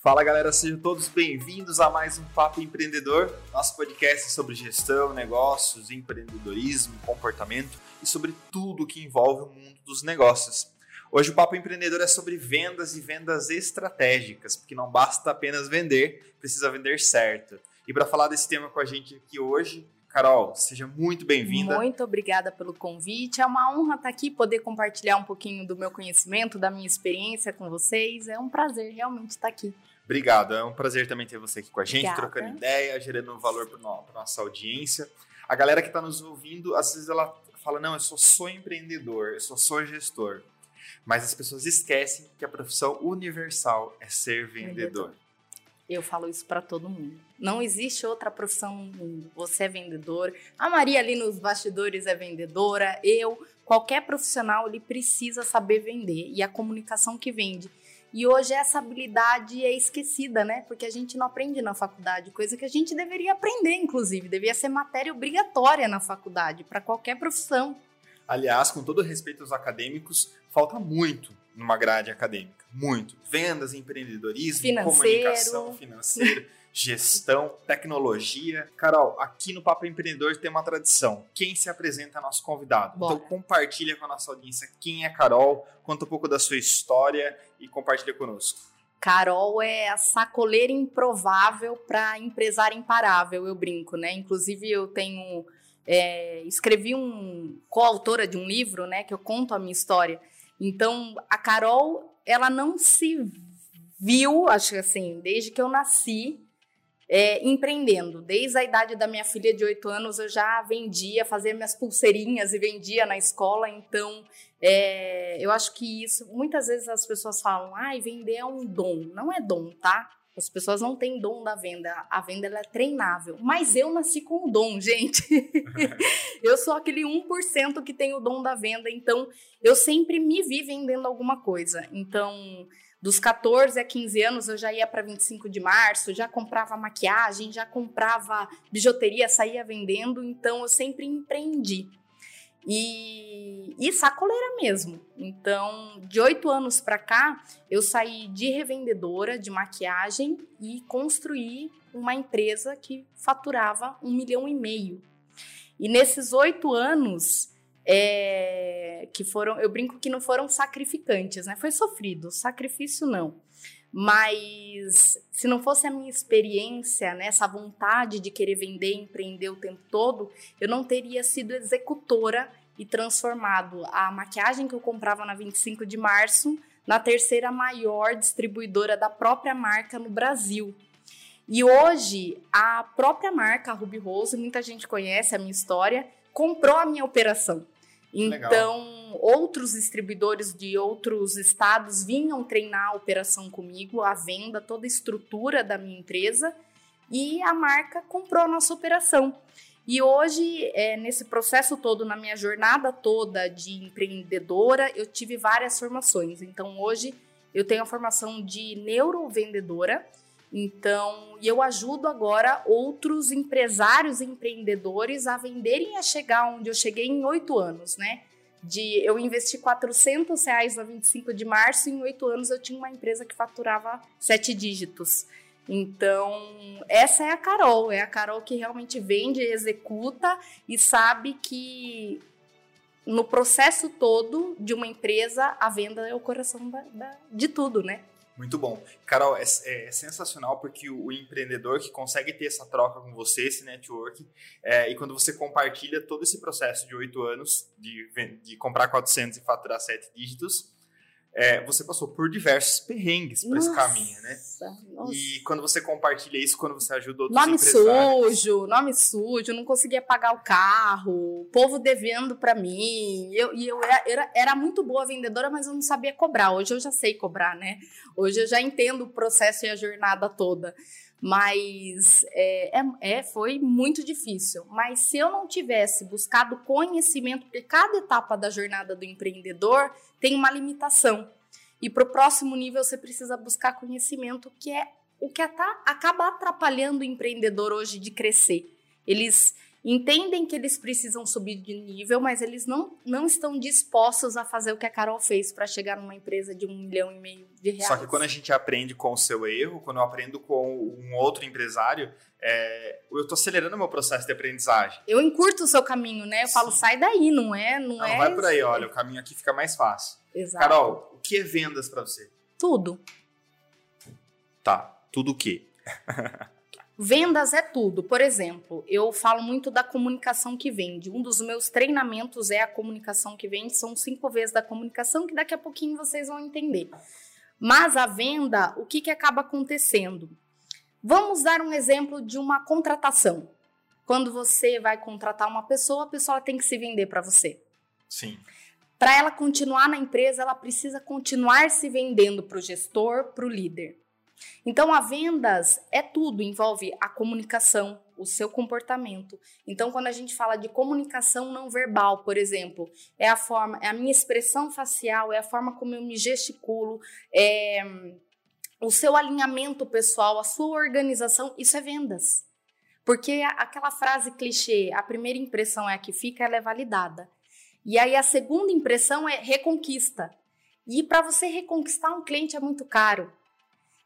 Fala galera, sejam todos bem-vindos a mais um Papo Empreendedor, nosso podcast sobre gestão, negócios, empreendedorismo, comportamento e sobre tudo que envolve o mundo dos negócios. Hoje o Papo Empreendedor é sobre vendas e vendas estratégicas, porque não basta apenas vender, precisa vender certo. E para falar desse tema com a gente aqui hoje, Carol, seja muito bem-vinda. Muito obrigada pelo convite. É uma honra estar aqui, poder compartilhar um pouquinho do meu conhecimento, da minha experiência com vocês. É um prazer realmente estar aqui. Obrigado, é um prazer também ter você aqui com a gente, Obrigada. trocando ideia, gerando valor para nossa audiência. A galera que está nos ouvindo, às vezes ela fala: Não, eu só sou empreendedor, eu só sou gestor. Mas as pessoas esquecem que a profissão universal é ser vendedor. vendedor. Eu falo isso para todo mundo. Não existe outra profissão no mundo. Você é vendedor. A Maria ali nos bastidores é vendedora. Eu, qualquer profissional, ele precisa saber vender. E a comunicação que vende. E hoje essa habilidade é esquecida, né? Porque a gente não aprende na faculdade, coisa que a gente deveria aprender, inclusive, deveria ser matéria obrigatória na faculdade para qualquer profissão. Aliás, com todo respeito aos acadêmicos, falta muito numa grade acadêmica, muito. Vendas, empreendedorismo, financeiro. comunicação financeira. gestão, tecnologia. Carol, aqui no Papo Empreendedor tem uma tradição. Quem se apresenta é nosso convidado. Bora. Então compartilha com a nossa audiência quem é Carol, conta um pouco da sua história e compartilha conosco. Carol é a sacoleira improvável para empresário imparável, eu brinco, né? Inclusive eu tenho é, escrevi um coautora de um livro, né, que eu conto a minha história. Então a Carol, ela não se viu, acho que assim, desde que eu nasci, é, empreendendo. Desde a idade da minha filha de 8 anos, eu já vendia, fazia minhas pulseirinhas e vendia na escola. Então, é, eu acho que isso, muitas vezes as pessoas falam, ai, ah, vender é um dom. Não é dom, tá? As pessoas não têm dom da venda. A venda é treinável. Mas eu nasci com o dom, gente. eu sou aquele 1% que tem o dom da venda. Então, eu sempre me vi vendendo alguma coisa. Então, dos 14 a 15 anos eu já ia para 25 de março, já comprava maquiagem, já comprava bijuteria, saía vendendo, então eu sempre empreendi. E, e sacoleira mesmo. Então, de oito anos para cá, eu saí de revendedora de maquiagem e construí uma empresa que faturava um milhão e meio. E nesses oito anos, é, que foram, eu brinco que não foram sacrificantes, né? Foi sofrido, sacrifício não. Mas se não fosse a minha experiência, né, essa vontade de querer vender, empreender o tempo todo, eu não teria sido executora e transformado a maquiagem que eu comprava na 25 de março na terceira maior distribuidora da própria marca no Brasil. E hoje, a própria marca, Ruby Rose, muita gente conhece a minha história, comprou a minha operação. Então, Legal. outros distribuidores de outros estados vinham treinar a operação comigo, a venda, toda a estrutura da minha empresa, e a marca comprou a nossa operação. E hoje, é, nesse processo todo, na minha jornada toda de empreendedora, eu tive várias formações. Então, hoje, eu tenho a formação de neurovendedora, então, e eu ajudo agora outros empresários e empreendedores a venderem a chegar onde eu cheguei em oito anos, né? De eu investi 400 reais na 25 de março e em oito anos eu tinha uma empresa que faturava sete dígitos. Então, essa é a Carol, é a Carol que realmente vende, executa e sabe que no processo todo de uma empresa, a venda é o coração da, da, de tudo, né? Muito bom. Carol, é, é, é, sensacional porque o, empreendedor que consegue ter essa troca com você, esse network, é, e quando você compartilha todo esse processo de oito anos de, de comprar 400 e faturar sete dígitos, é, você passou por diversos perrengues para esse caminho, né? Nossa. E quando você compartilha isso, quando você ajuda outros Nome sujo, nome sujo, não conseguia pagar o carro, o povo devendo para mim. Eu, e eu era, era muito boa vendedora, mas eu não sabia cobrar. Hoje eu já sei cobrar, né? Hoje eu já entendo o processo e a jornada toda. Mas é, é, é, foi muito difícil. Mas se eu não tivesse buscado conhecimento, porque cada etapa da jornada do empreendedor tem uma limitação. E para o próximo nível você precisa buscar conhecimento, que é o que acaba atrapalhando o empreendedor hoje de crescer. Eles entendem que eles precisam subir de nível, mas eles não, não estão dispostos a fazer o que a Carol fez para chegar numa empresa de um milhão e meio de reais. Só que quando a gente aprende com o seu erro, quando eu aprendo com um outro empresário, é, eu estou acelerando o meu processo de aprendizagem. Eu encurto o seu caminho, né? Eu Sim. falo, sai daí, não é? Não, não é vai por aí, olha, o caminho aqui fica mais fácil. Exato. Carol, o que é vendas para você? Tudo. Tá, tudo o quê? Vendas é tudo. Por exemplo, eu falo muito da comunicação que vende. Um dos meus treinamentos é a comunicação que vende. São cinco vezes da comunicação que daqui a pouquinho vocês vão entender. Mas a venda, o que, que acaba acontecendo? Vamos dar um exemplo de uma contratação. Quando você vai contratar uma pessoa, a pessoa tem que se vender para você. Sim. Para ela continuar na empresa, ela precisa continuar se vendendo para o gestor, para o líder. Então, a vendas é tudo, envolve a comunicação, o seu comportamento. Então, quando a gente fala de comunicação não verbal, por exemplo, é a forma, é a minha expressão facial, é a forma como eu me gesticulo, é o seu alinhamento pessoal, a sua organização, isso é vendas. Porque aquela frase clichê, a primeira impressão é a que fica, ela é validada. E aí a segunda impressão é reconquista. E para você reconquistar um cliente é muito caro.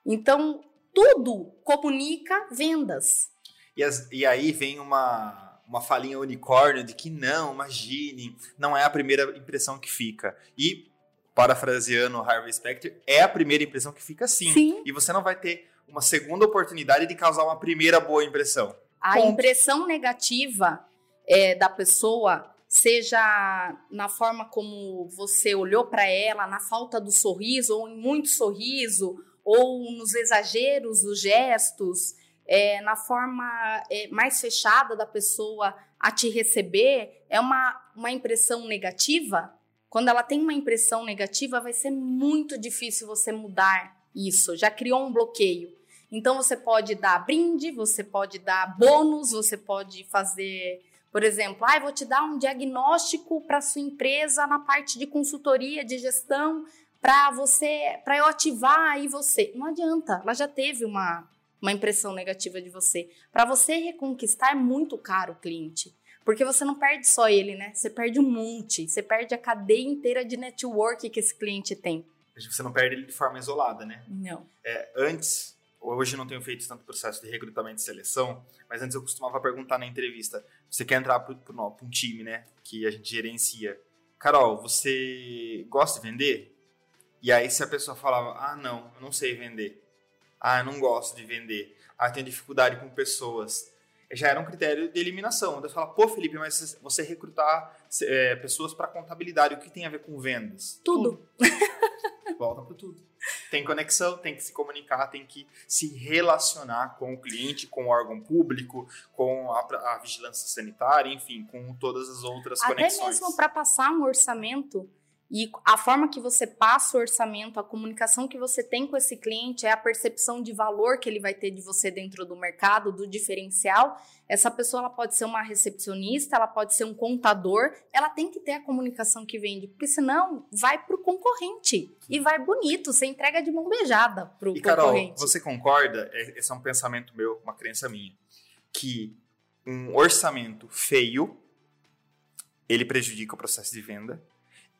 Então, tudo comunica vendas. E, as, e aí vem uma, uma falinha unicórnio de que não, imagine, não é a primeira impressão que fica. E, parafraseando Harvey Specter, é a primeira impressão que fica sim. sim. E você não vai ter uma segunda oportunidade de causar uma primeira boa impressão. A Ponto. impressão negativa é, da pessoa, seja na forma como você olhou para ela, na falta do sorriso, ou em muito sorriso, ou nos exageros dos gestos, é, na forma é, mais fechada da pessoa a te receber, é uma, uma impressão negativa. Quando ela tem uma impressão negativa, vai ser muito difícil você mudar isso. Já criou um bloqueio. Então você pode dar brinde, você pode dar bônus, você pode fazer, por exemplo, ah, vou te dar um diagnóstico para sua empresa na parte de consultoria, de gestão, para você, para eu ativar aí você. Não adianta, ela já teve uma, uma impressão negativa de você. Para você reconquistar é muito caro o cliente. Porque você não perde só ele, né? Você perde um monte, você perde a cadeia inteira de network que esse cliente tem. Você não perde ele de forma isolada, né? Não. É, antes, hoje não tenho feito tanto processo de recrutamento e seleção, mas antes eu costumava perguntar na entrevista: você quer entrar para um time, né? Que a gente gerencia. Carol, você gosta de vender? E aí, se a pessoa falava, ah, não, eu não sei vender. Ah, eu não gosto de vender. Ah, eu tenho dificuldade com pessoas. Já era um critério de eliminação. Você fala, pô, Felipe, mas você recrutar é, pessoas para contabilidade, o que tem a ver com vendas? Tudo. tudo. Volta para tudo. Tem conexão, tem que se comunicar, tem que se relacionar com o cliente, com o órgão público, com a, a vigilância sanitária, enfim, com todas as outras Até conexões. Até mesmo para passar um orçamento, e a forma que você passa o orçamento, a comunicação que você tem com esse cliente, é a percepção de valor que ele vai ter de você dentro do mercado, do diferencial. Essa pessoa ela pode ser uma recepcionista, ela pode ser um contador, ela tem que ter a comunicação que vende, porque senão vai para o concorrente e vai bonito, você entrega de mão beijada para o concorrente. Carol, você concorda? É, esse é um pensamento meu, uma crença minha, que um orçamento feio ele prejudica o processo de venda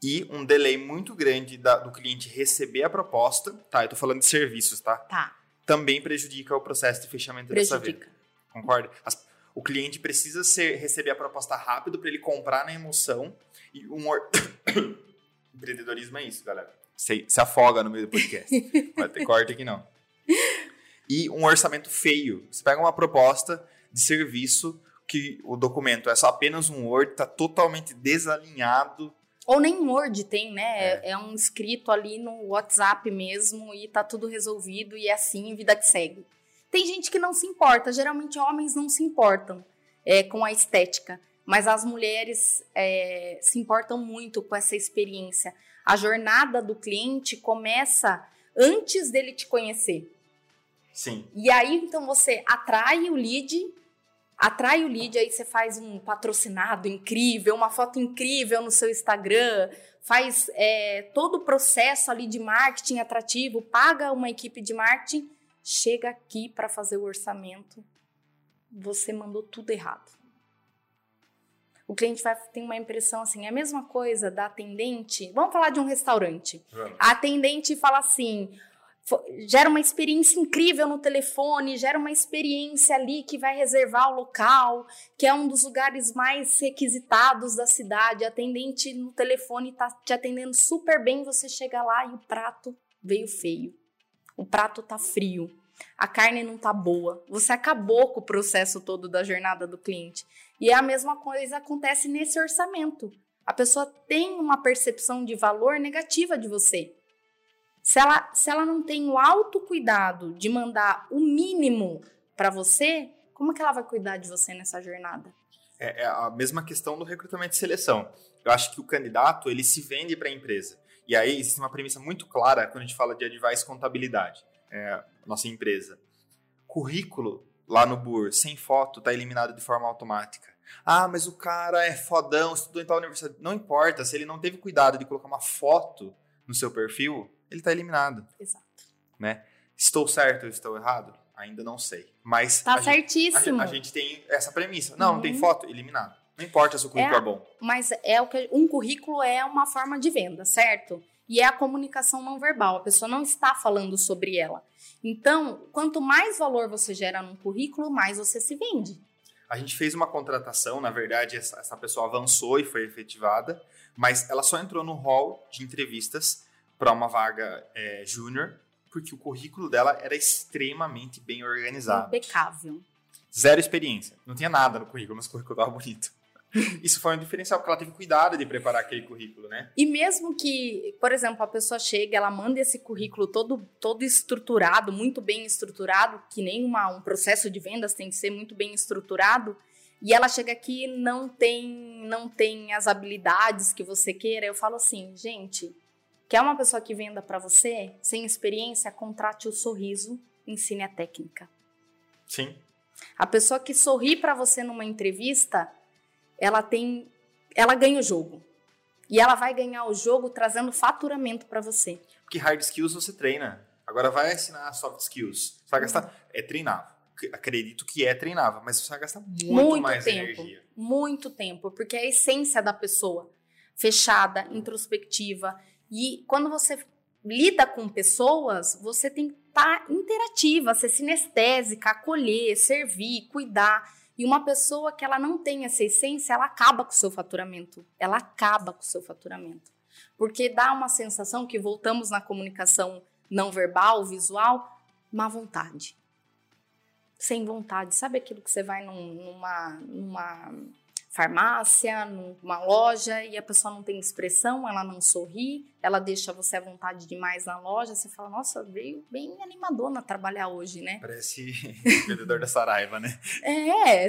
e um delay muito grande da, do cliente receber a proposta, tá? Eu tô falando de serviços, tá? Tá. Também prejudica o processo de fechamento prejudica. dessa venda. Concorda? As, o cliente precisa ser, receber a proposta rápido para ele comprar na emoção e um or... empreendedorismo é isso, galera. Se, se afoga no meio do podcast. Vai ter corte aqui não. E um orçamento feio. Você pega uma proposta de serviço que o documento é só apenas um Word, está totalmente desalinhado ou nem Word tem, né? É. é. um escrito ali no WhatsApp mesmo e tá tudo resolvido e é assim, vida que segue. Tem gente que não se importa, geralmente homens não se importam é, com a estética, mas as mulheres é, se importam muito com essa experiência. A jornada do cliente começa antes dele te conhecer. Sim. E aí, então, você atrai o lead atrai o lead, aí você faz um patrocinado incrível, uma foto incrível no seu Instagram, faz é, todo o processo ali de marketing atrativo, paga uma equipe de marketing, chega aqui para fazer o orçamento, você mandou tudo errado. o cliente vai ter uma impressão assim, é a mesma coisa da atendente. Vamos falar de um restaurante. Vamos. A atendente fala assim: gera uma experiência incrível no telefone, gera uma experiência ali que vai reservar o local, que é um dos lugares mais requisitados da cidade. Atendente no telefone tá te atendendo super bem, você chega lá e o prato veio feio. O prato tá frio. A carne não tá boa. Você acabou com o processo todo da jornada do cliente. E a mesma coisa acontece nesse orçamento. A pessoa tem uma percepção de valor negativa de você. Se ela, se ela não tem o autocuidado de mandar o mínimo para você, como que ela vai cuidar de você nessa jornada? É, é a mesma questão do recrutamento e seleção. Eu acho que o candidato, ele se vende para a empresa. E aí existe uma premissa muito clara quando a gente fala de advice contabilidade, é, nossa empresa. Currículo lá no BUR, sem foto, está eliminado de forma automática. Ah, mas o cara é fodão, estudou em tal universidade. Não importa, se ele não teve cuidado de colocar uma foto no seu perfil, ele está eliminado. Exato. Estou certo ou estou errado? Ainda não sei. Mas Tá a, a, certíssimo. gente, a gente tem essa premissa. Não, não tem Uhum. foto? Eliminado. Não importa se o currículo É. é bom. Mas é o que um currículo é uma forma de venda, certo? E é a comunicação não verbal. A pessoa não está falando sobre ela. Então, quanto mais valor você gera num currículo, mais você se vende. A gente fez uma contratação, na verdade, essa, essa pessoa avançou e foi efetivada, mas ela só entrou no hall de entrevistas para uma vaga é, júnior, porque o currículo dela era extremamente bem organizado. Impecável. Zero experiência. Não tinha nada no currículo, mas o currículo estava bonito. Isso foi um diferencial, porque ela teve cuidado de preparar aquele currículo, né? E mesmo que, por exemplo, a pessoa chega, ela manda esse currículo todo, todo estruturado, muito bem estruturado, que nem uma, um processo de vendas tem que ser muito bem estruturado, e ela chega aqui e não tem, não tem as habilidades que você queira, eu falo assim, gente, quer uma pessoa que venda para você, sem experiência, contrate o sorriso, ensine a técnica. Sim. A pessoa que sorri para você numa entrevista, ela tem, ela ganha o jogo. E ela vai ganhar o jogo trazendo faturamento para você. Porque hard skills você treina. Agora vai ensinar soft skills. Você vai gastar. É treinável. Acredito que é treinável, mas você vai gastar muito, Muito mais tempo. energia. Muito tempo, porque é a essência da pessoa. Fechada, introspectiva. E quando você lida com pessoas, você tem que estar interativa, ser sinestésica, acolher, servir, cuidar. E uma pessoa que ela não tem essa essência, ela acaba com o seu faturamento. Ela acaba com o seu faturamento. Porque dá uma sensação que voltamos na comunicação não verbal, visual, má vontade. Sem vontade. Sabe aquilo que você vai num- numa, numa farmácia, numa loja e a pessoa não tem expressão, ela não sorri, ela deixa você à vontade demais na loja, você fala, nossa, veio bem animadona trabalhar hoje, né? Parece vendedor da Saraiva, né? É,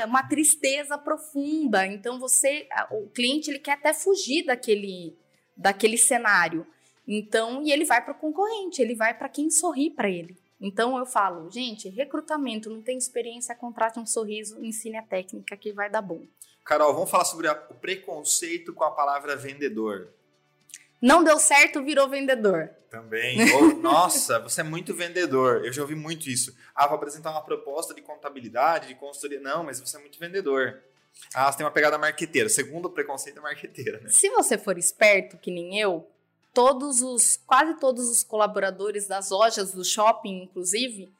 é uma tristeza profunda. Então você, o cliente ele quer até fugir daquele, daquele cenário. Então, e ele vai para o concorrente, ele vai para quem sorri para ele. Então eu falo, gente, recrutamento, não tem experiência, contrate um sorriso, ensine a técnica que vai dar bom. Carol, vamos falar sobre a- o preconceito com a palavra vendedor. Não deu certo, virou vendedor. Também. Ou, nossa, você é muito vendedor. Eu já ouvi muito isso. Ah, vou apresentar uma proposta de contabilidade, de consultoria. Não, mas você é muito vendedor. Ah, você tem uma pegada marqueteira. Segundo preconceito é marqueteira, né? Se você for esperto, que nem eu, todos os, quase todos os colaboradores das lojas do shopping, inclusive,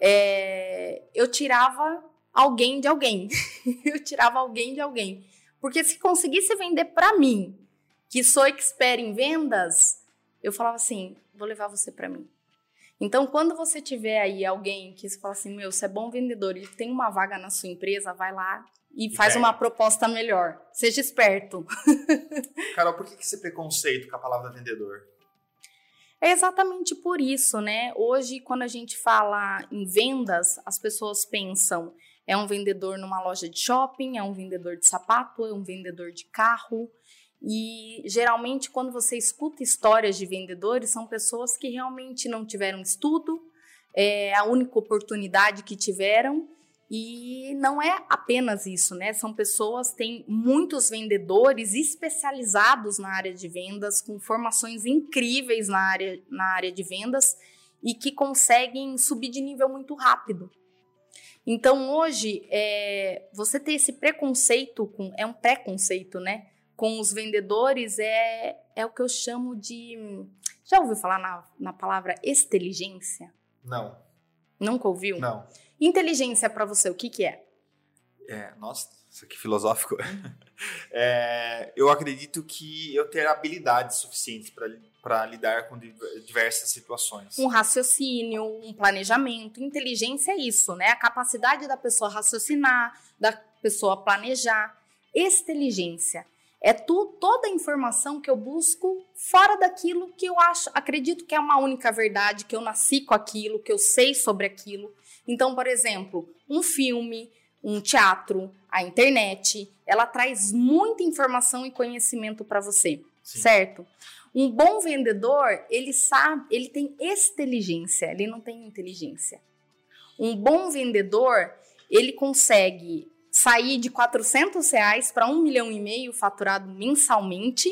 é, eu tirava alguém de alguém. eu tirava alguém de alguém. Porque se conseguisse vender para mim, que sou expert em vendas, eu falava assim, vou levar você para mim. Então, quando você tiver aí alguém que você fala assim, meu, você é bom vendedor e tem uma vaga na sua empresa, vai lá e, E faz uma proposta melhor. Seja esperto. Carol, por que esse preconceito com a palavra vendedor? É exatamente por isso, né? Hoje, quando a gente fala em vendas, as pessoas pensam é um vendedor numa loja de shopping, é um vendedor de sapato, é um vendedor de carro. E geralmente, quando você escuta histórias de vendedores, são pessoas que realmente não tiveram estudo, é a única oportunidade que tiveram. E não é apenas isso, né? São pessoas, tem muitos vendedores especializados na área de vendas, com formações incríveis na área, na área de vendas e que conseguem subir de nível muito rápido. Então, hoje, é, você ter esse preconceito, com, é um preconceito, né? Com os vendedores é, é o que eu chamo de. Já ouviu falar na, na palavra inteligência? Não. Nunca ouviu? Não. Inteligência para você, o que, que é? É, nossa, isso aqui filosófico. É, eu acredito que eu ter habilidades suficientes para lidar com diversas situações. Um raciocínio, um planejamento. Inteligência é isso, né? A capacidade da pessoa raciocinar, da pessoa planejar. Inteligência é tu, toda a informação que eu busco fora daquilo que eu acho, acredito que é uma única verdade, que eu nasci com aquilo, que eu sei sobre aquilo. Então, por exemplo, um filme, um teatro, a internet, ela traz muita informação e conhecimento para você, Sim. certo? Um bom vendedor, ele sabe, ele tem inteligência, ele não tem inteligência. Um bom vendedor, ele consegue sair de 400 reais para um milhão e meio faturado mensalmente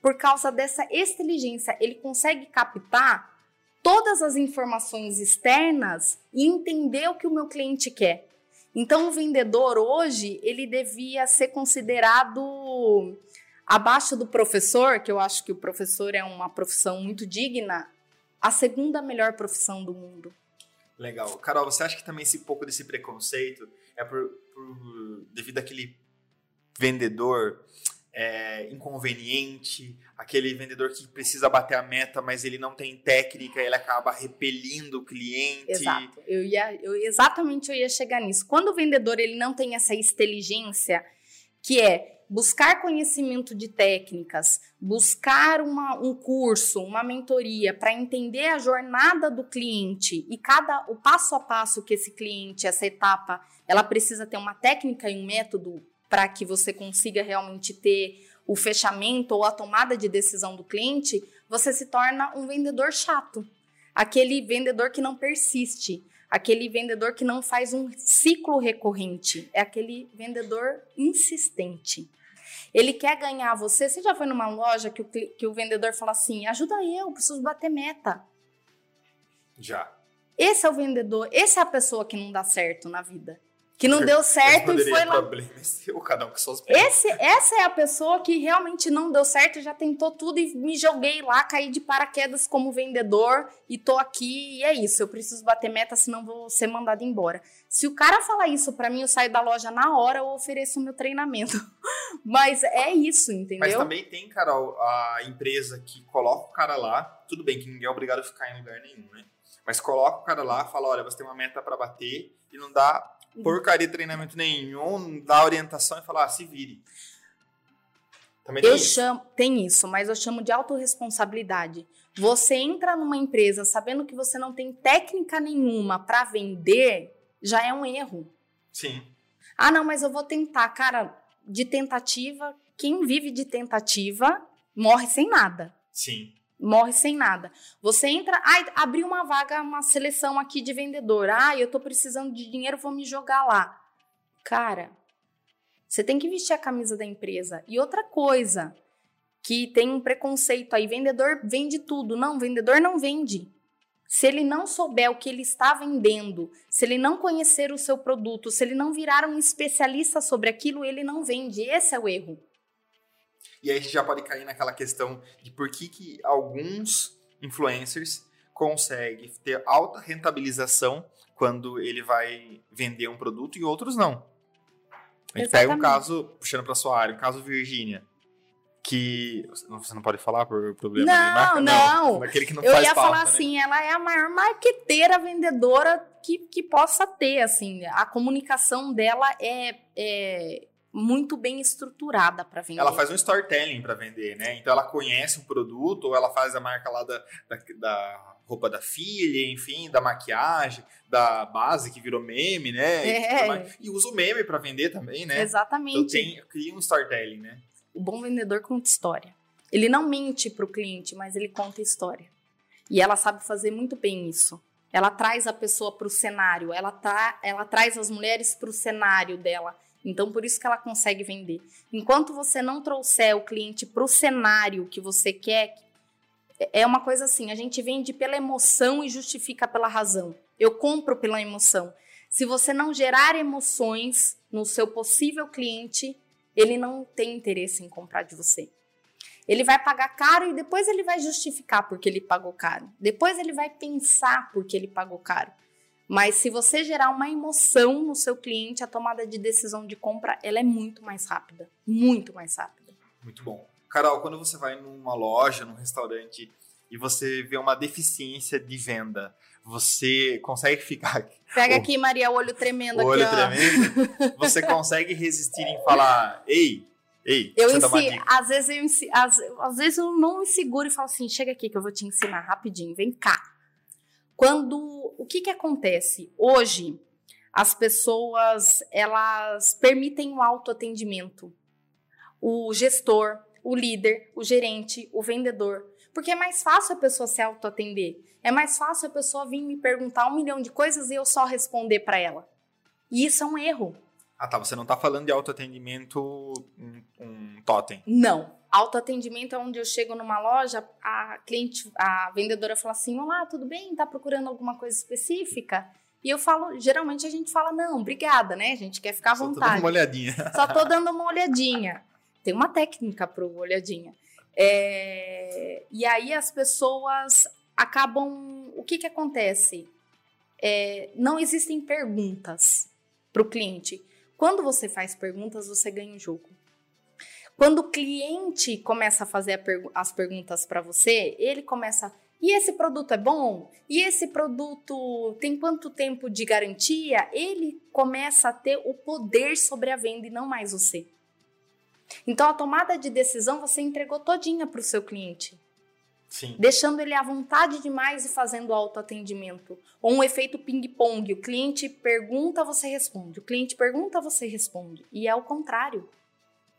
por causa dessa inteligência. Ele consegue captar todas as informações externas e entender o que o meu cliente quer. Então, o vendedor hoje, ele devia ser considerado abaixo do professor, que eu acho que o professor é uma profissão muito digna, a segunda melhor profissão do mundo. Legal. Carol, você acha que também esse pouco desse preconceito é por, por devido àquele vendedor é, inconveniente, aquele vendedor que precisa bater a meta, mas ele não tem técnica, ele acaba repelindo o cliente. Exato. Eu ia, eu, exatamente eu ia chegar nisso. Quando o vendedor ele não tem essa inteligência, que é buscar conhecimento de técnicas, buscar uma, um curso, uma mentoria para entender a jornada do cliente e cada o passo a passo que esse cliente, essa etapa, ela precisa ter uma técnica e um método para que você consiga realmente ter o fechamento ou a tomada de decisão do cliente, você se torna um vendedor chato. Aquele vendedor que não persiste, aquele vendedor que não faz um ciclo recorrente, é aquele vendedor insistente. Ele quer ganhar você. Você já foi numa loja que o, que o vendedor fala assim: ajuda eu, preciso bater meta. Já. Esse é o vendedor, essa é a pessoa que não dá certo na vida que não deu certo e foi lá. Seu, cada um com suas Esse, essa é a pessoa que realmente não deu certo, já tentou tudo e me joguei lá, caí de paraquedas como vendedor e tô aqui e é isso. Eu preciso bater meta, senão vou ser mandado embora. Se o cara falar isso para mim, eu saio da loja na hora, eu ofereço o meu treinamento. Mas é isso, entendeu? Mas também tem, Carol, a empresa que coloca o cara lá, tudo bem que ninguém é obrigado a ficar em lugar nenhum, né? Mas coloca o cara lá, fala, olha, você tem uma meta para bater e não dá porcaria de treinamento nenhum, dá orientação e falar, ah, se vire. Também eu isso. chamo, tem isso, mas eu chamo de autorresponsabilidade. Você entra numa empresa sabendo que você não tem técnica nenhuma para vender, já é um erro. Sim. Ah, não, mas eu vou tentar. Cara, de tentativa, quem vive de tentativa morre sem nada. Sim morre sem nada. Você entra, ai, abriu uma vaga, uma seleção aqui de vendedor. Ai, eu tô precisando de dinheiro, vou me jogar lá. Cara, você tem que vestir a camisa da empresa. E outra coisa, que tem um preconceito aí, vendedor vende tudo. Não, vendedor não vende. Se ele não souber o que ele está vendendo, se ele não conhecer o seu produto, se ele não virar um especialista sobre aquilo, ele não vende. Esse é o erro. E aí a gente já pode cair naquela questão de por que, que alguns influencers conseguem ter alta rentabilização quando ele vai vender um produto e outros não. A gente Exatamente. pega um caso, puxando para sua área, um caso Virgínia, que você não pode falar por problema não, de marca? Não, não. Aquele que não Eu faz ia pauta, falar né? assim, ela é a maior marqueteira vendedora que, que possa ter, assim. A comunicação dela é, é muito bem estruturada para vender. Ela faz um storytelling para vender, né? Então ela conhece um produto, ou ela faz a marca lá da, da, da, roupa da filha, enfim, da maquiagem, da base que virou meme, né? É. E, e usa o meme para vender também, né? Exatamente. Então tem, cria um storytelling, né? O bom vendedor conta história. Ele não mente para o cliente, mas ele conta história. E ela sabe fazer muito bem isso. Ela traz a pessoa para o cenário, ela, tra ela traz as mulheres para o cenário dela então, por isso que ela consegue vender. Enquanto você não trouxer o cliente para o cenário que você quer, é uma coisa assim: a gente vende pela emoção e justifica pela razão. Eu compro pela emoção. Se você não gerar emoções no seu possível cliente, ele não tem interesse em comprar de você. Ele vai pagar caro e depois ele vai justificar porque ele pagou caro. Depois ele vai pensar porque ele pagou caro. Mas se você gerar uma emoção no seu cliente, a tomada de decisão de compra ela é muito mais rápida, muito mais rápida. Muito bom. Carol, quando você vai numa loja, num restaurante e você vê uma deficiência de venda, você consegue ficar. Pega aqui, Maria, o olho tremendo o olho aqui, tremendo. Você consegue resistir em falar, ei, ei, eu ensi... às vezes eu às... às vezes eu não me seguro e falo assim, chega aqui que eu vou te ensinar rapidinho, vem cá. Quando o que que acontece hoje? As pessoas elas permitem o autoatendimento. O gestor, o líder, o gerente, o vendedor, porque é mais fácil a pessoa se autoatender. É mais fácil a pessoa vir me perguntar um milhão de coisas e eu só responder para ela. E isso é um erro. Ah, tá. Você não tá falando de autoatendimento um, um totem. Não. Autoatendimento é onde eu chego numa loja, a cliente, a vendedora fala assim: Olá, tudo bem? Tá procurando alguma coisa específica? E eu falo, geralmente a gente fala, não, obrigada, né? A gente quer ficar à vontade. Só tô dando uma olhadinha. Só tô dando uma olhadinha. Tem uma técnica pro olhadinha. É, e aí as pessoas acabam. O que, que acontece? É, não existem perguntas para o cliente. Quando você faz perguntas, você ganha o jogo. Quando o cliente começa a fazer a pergu as perguntas para você, ele começa. E esse produto é bom? E esse produto tem quanto tempo de garantia? Ele começa a ter o poder sobre a venda e não mais você. Então a tomada de decisão você entregou todinha para o seu cliente. Sim. Deixando ele à vontade demais e fazendo autoatendimento. Ou um efeito ping-pong. O cliente pergunta, você responde. O cliente pergunta, você responde. E é o contrário.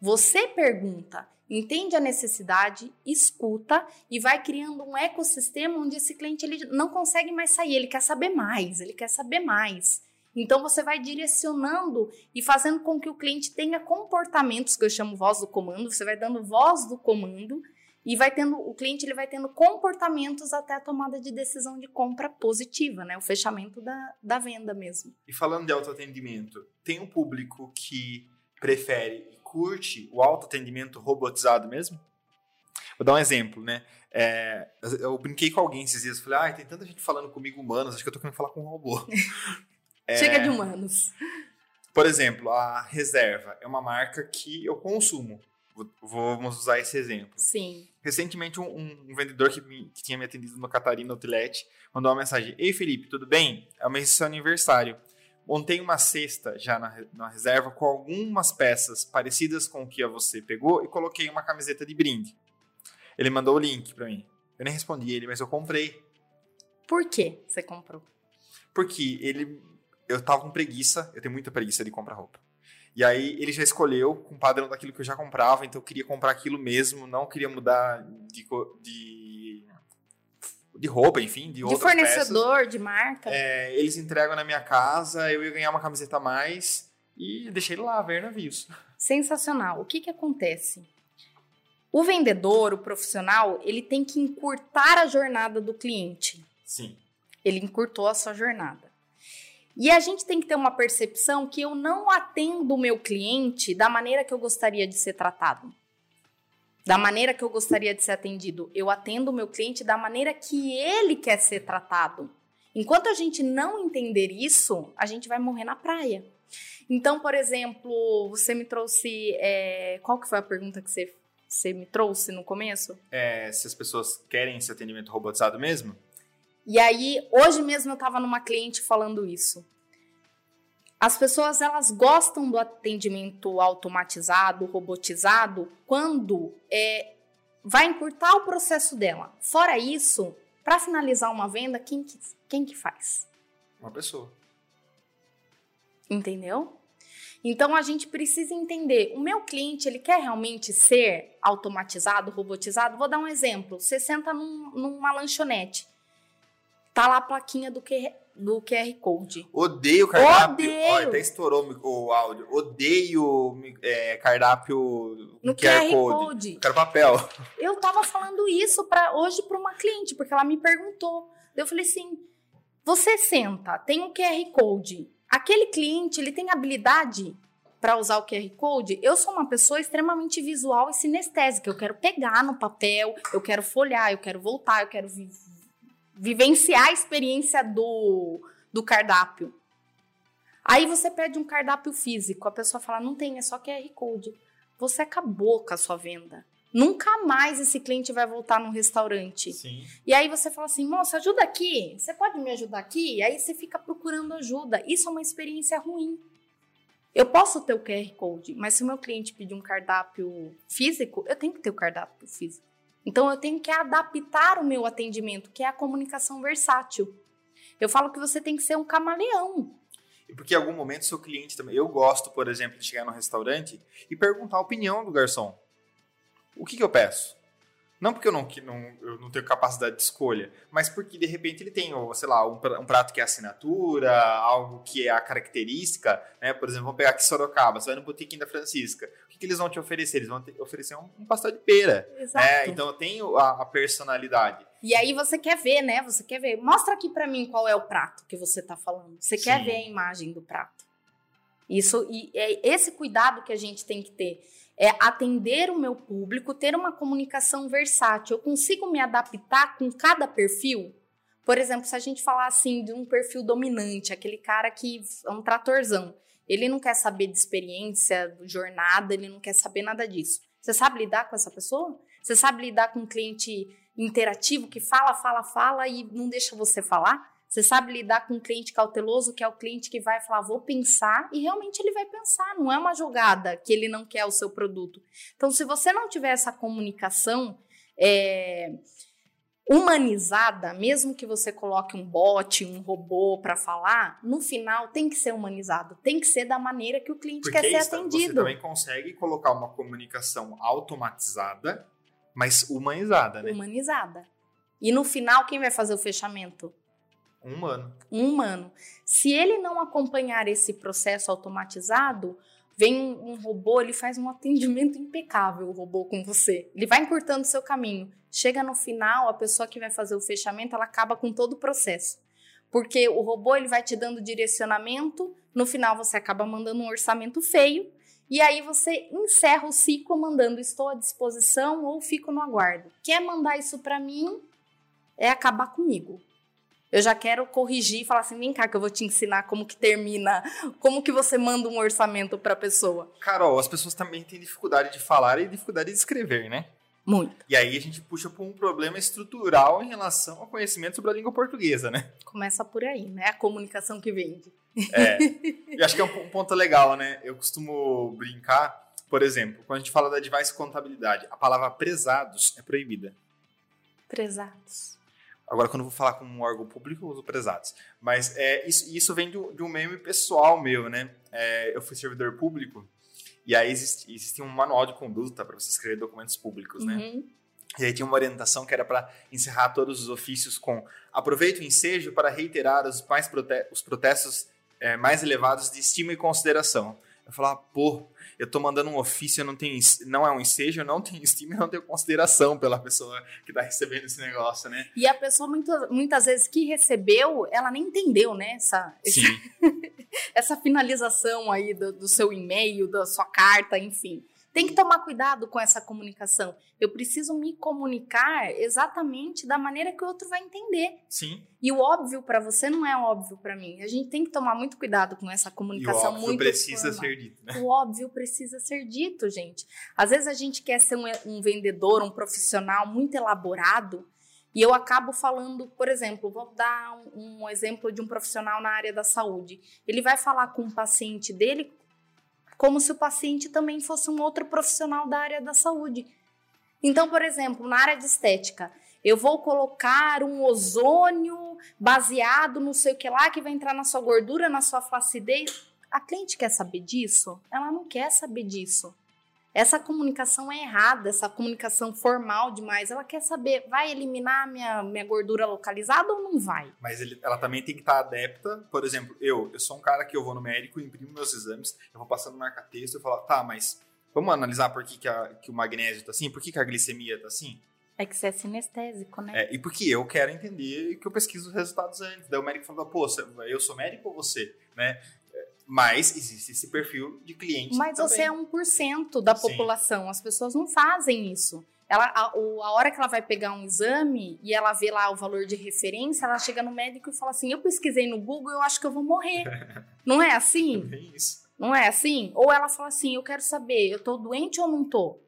Você pergunta, entende a necessidade, escuta e vai criando um ecossistema onde esse cliente ele não consegue mais sair, ele quer saber mais, ele quer saber mais. Então você vai direcionando e fazendo com que o cliente tenha comportamentos que eu chamo voz do comando, você vai dando voz do comando e vai tendo o cliente ele vai tendo comportamentos até a tomada de decisão de compra positiva, né? O fechamento da, da venda mesmo. E falando de autoatendimento, tem um público que prefere curte o autoatendimento robotizado mesmo? Vou dar um exemplo, né? É, eu brinquei com alguém esses dias, falei, ah, tem tanta gente falando comigo humanos, acho que eu tô querendo falar com um robô. É... Chega de humanos. Por exemplo, a Reserva é uma marca que eu consumo. Vamos usar esse exemplo. Sim. Recentemente, um, um vendedor que, me, que, tinha me atendido no Catarina Outlet mandou uma mensagem: Ei, Felipe, tudo bem? É o mês do seu aniversário. Montei uma cesta já na, na reserva com algumas peças parecidas com o que você pegou e coloquei uma camiseta de brinde. Ele mandou o link para mim. Eu nem respondi ele, mas eu comprei. Por que você comprou? Porque ele eu tava com preguiça, eu tenho muita preguiça de comprar roupa. E aí ele já escolheu com o padrão daquilo que eu já comprava, então eu queria comprar aquilo mesmo, não queria mudar de, de, de roupa, enfim, de, de fornecedor, peças. de marca. É, eles entregam na minha casa, eu ia ganhar uma camiseta a mais e deixei ele lá, ver navios. Sensacional. O que que acontece? O vendedor, o profissional, ele tem que encurtar a jornada do cliente. Sim. Ele encurtou a sua jornada. E a gente tem que ter uma percepção que eu não atendo o meu cliente da maneira que eu gostaria de ser tratado. Da maneira que eu gostaria de ser atendido. Eu atendo o meu cliente da maneira que ele quer ser tratado. Enquanto a gente não entender isso, a gente vai morrer na praia. Então, por exemplo, você me trouxe. É, qual que foi a pergunta que você, você me trouxe no começo? É, se as pessoas querem esse atendimento robotizado mesmo? E aí, hoje mesmo eu estava numa cliente falando isso. As pessoas elas gostam do atendimento automatizado, robotizado, quando é, vai encurtar o processo dela. Fora isso, para finalizar uma venda, quem que, quem que faz? Uma pessoa. Entendeu? Então a gente precisa entender, o meu cliente ele quer realmente ser automatizado, robotizado? Vou dar um exemplo. Você senta num, numa lanchonete tá lá a plaquinha do, Q, do QR Code. Odeio cardápio. Odeio. Olha, até estourou o áudio. Odeio é, cardápio no QR, QR Code. Code. Quero papel. Eu tava falando isso para hoje para uma cliente, porque ela me perguntou. Eu falei assim: você senta, tem um QR Code. aquele cliente, ele tem habilidade para usar o QR Code? Eu sou uma pessoa extremamente visual e sinestésica. Eu quero pegar no papel, eu quero folhar, eu quero voltar, eu quero vivenciar a experiência do, do cardápio. Aí você pede um cardápio físico, a pessoa fala, não tem, é só QR Code. Você acabou com a sua venda. Nunca mais esse cliente vai voltar no restaurante. Sim. E aí você fala assim, moça, ajuda aqui. Você pode me ajudar aqui? E aí você fica procurando ajuda. Isso é uma experiência ruim. Eu posso ter o QR Code, mas se o meu cliente pedir um cardápio físico, eu tenho que ter o cardápio físico. Então eu tenho que adaptar o meu atendimento, que é a comunicação versátil. Eu falo que você tem que ser um camaleão. E porque em algum momento seu cliente também. Eu gosto, por exemplo, de chegar no restaurante e perguntar a opinião do garçom o que, que eu peço? Não porque eu não, que não, eu não tenho capacidade de escolha, mas porque de repente ele tem, sei lá, um, prato que é assinatura, algo que é a característica, né? Por exemplo, vamos pegar aqui Sorocaba, você vai no Botequim da Francisca. O que, que eles vão te oferecer? Eles vão te oferecer um, um pastel de pera. Exato. Né? Então eu tenho a, a, personalidade. E aí você quer ver, né? Você quer ver. Mostra aqui para mim qual é o prato que você tá falando. Você Sim. quer ver a imagem do prato. Isso e é esse cuidado que a gente tem que ter é atender o meu público, ter uma comunicação versátil. Eu consigo me adaptar com cada perfil? Por exemplo, se a gente falar assim de um perfil dominante, aquele cara que é um tratorzão, ele não quer saber de experiência, jornada, ele não quer saber nada disso. Você sabe lidar com essa pessoa? Você sabe lidar com um cliente interativo que fala, fala, fala e não deixa você falar? Você sabe lidar com um cliente cauteloso, que é o cliente que vai falar, vou pensar, e realmente ele vai pensar, não é uma jogada que ele não quer o seu produto. Então, se você não tiver essa comunicação é, humanizada, mesmo que você coloque um bot, um robô para falar, no final tem que ser humanizado, tem que ser da maneira que o cliente Porque quer ser atendido. Você também consegue colocar uma comunicação automatizada, mas humanizada, né? Humanizada. E no final, quem vai fazer o fechamento? Um humano. Um humano. Se ele não acompanhar esse processo automatizado, vem um, um, robô, ele faz um atendimento impecável, o robô com você. Ele vai encurtando seu caminho. Chega no final, a pessoa que vai fazer o fechamento, ela acaba com todo o processo. Porque o robô ele vai te dando direcionamento, no final você acaba mandando um orçamento feio, e aí você encerra o ciclo mandando estou à disposição ou fico no aguardo. Quer mandar isso para mim? É acabar comigo eu já quero corrigir e falar assim, vem cá que eu vou te ensinar como que termina, como que você manda um orçamento para a pessoa. Carol, as pessoas também têm dificuldade de falar e dificuldade de escrever, né? Muito. E aí a gente puxa para um problema estrutural em relação ao conhecimento sobre a língua portuguesa, né? Começa por aí, né? A comunicação que vende. É. Eu acho que é um ponto legal, né? Eu costumo brincar, por exemplo, quando a gente fala da device contabilidade, a palavra prezados é proibida. Prezados. Agora, quando eu vou falar com um órgão público, eu uso prezados. Mas é, isso, isso vem de, de um meme pessoal meu, né? É, eu fui servidor público e aí existe, existe um manual de conduta para você escrever documentos públicos, né? uhum. né? E aí tinha uma orientação que era para encerrar todos os ofícios com aproveito o ensejo para reiterar os, mais prote os protestos é, mais elevados de estima e consideração. Eu falava, pô, eu tô mandando um ofício, não tenho, não é um ensejo, eu não tenho estima, não tenho consideração pela pessoa que tá recebendo esse negócio, né? E a pessoa muito, muitas vezes que recebeu, ela nem entendeu, né? Essa, Sim. essa finalização aí do, do seu e-mail, da sua carta, enfim. Tem que tomar cuidado com essa comunicação. Eu preciso me comunicar exatamente da maneira que o outro vai entender. Sim. E o óbvio para você não é óbvio para mim. A gente tem que tomar muito cuidado com essa comunicação e o óbvio muito precisa ser dito, né? O óbvio precisa ser dito, gente. Às vezes a gente quer ser um, um vendedor, um profissional muito elaborado, e eu acabo falando, por exemplo, vou dar um, um, exemplo de um profissional na área da saúde. Ele vai falar com o paciente dele como se o paciente também fosse um outro profissional da área da saúde. Então, por exemplo, na área de estética, eu vou colocar um ozônio baseado no sei o que lá que vai entrar na sua gordura, na sua flacidez. A cliente quer saber disso? Ela não quer saber disso. Essa comunicação é errada, essa comunicação formal demais. Ela quer saber, vai eliminar minha, minha gordura localizada ou não vai? Mas ele, ela também tem que estar adepta. Por exemplo, eu, eu sou um cara que eu vou no médico, imprimo meus exames, eu vou passando no marca-texto e falo, tá, mas vamos analisar por que, que, a, que o magnésio tá assim, por que, que a glicemia tá assim? É que você é sinestésico, né? É, e porque eu quero entender que eu pesquiso os resultados antes. Daí o médico fala, pô, eu sou médico ou você? Né? Mas existe esse perfil de cliente. Mas também. você é 1% da Sim. população. As pessoas não fazem isso. Ela, a, a hora que ela vai pegar um exame e ela vê lá o valor de referência, ela chega no médico e fala assim: Eu pesquisei no Google, eu acho que eu vou morrer. não é assim? É isso. Não é assim? Ou ela fala assim: Eu quero saber, eu tô doente ou não tô?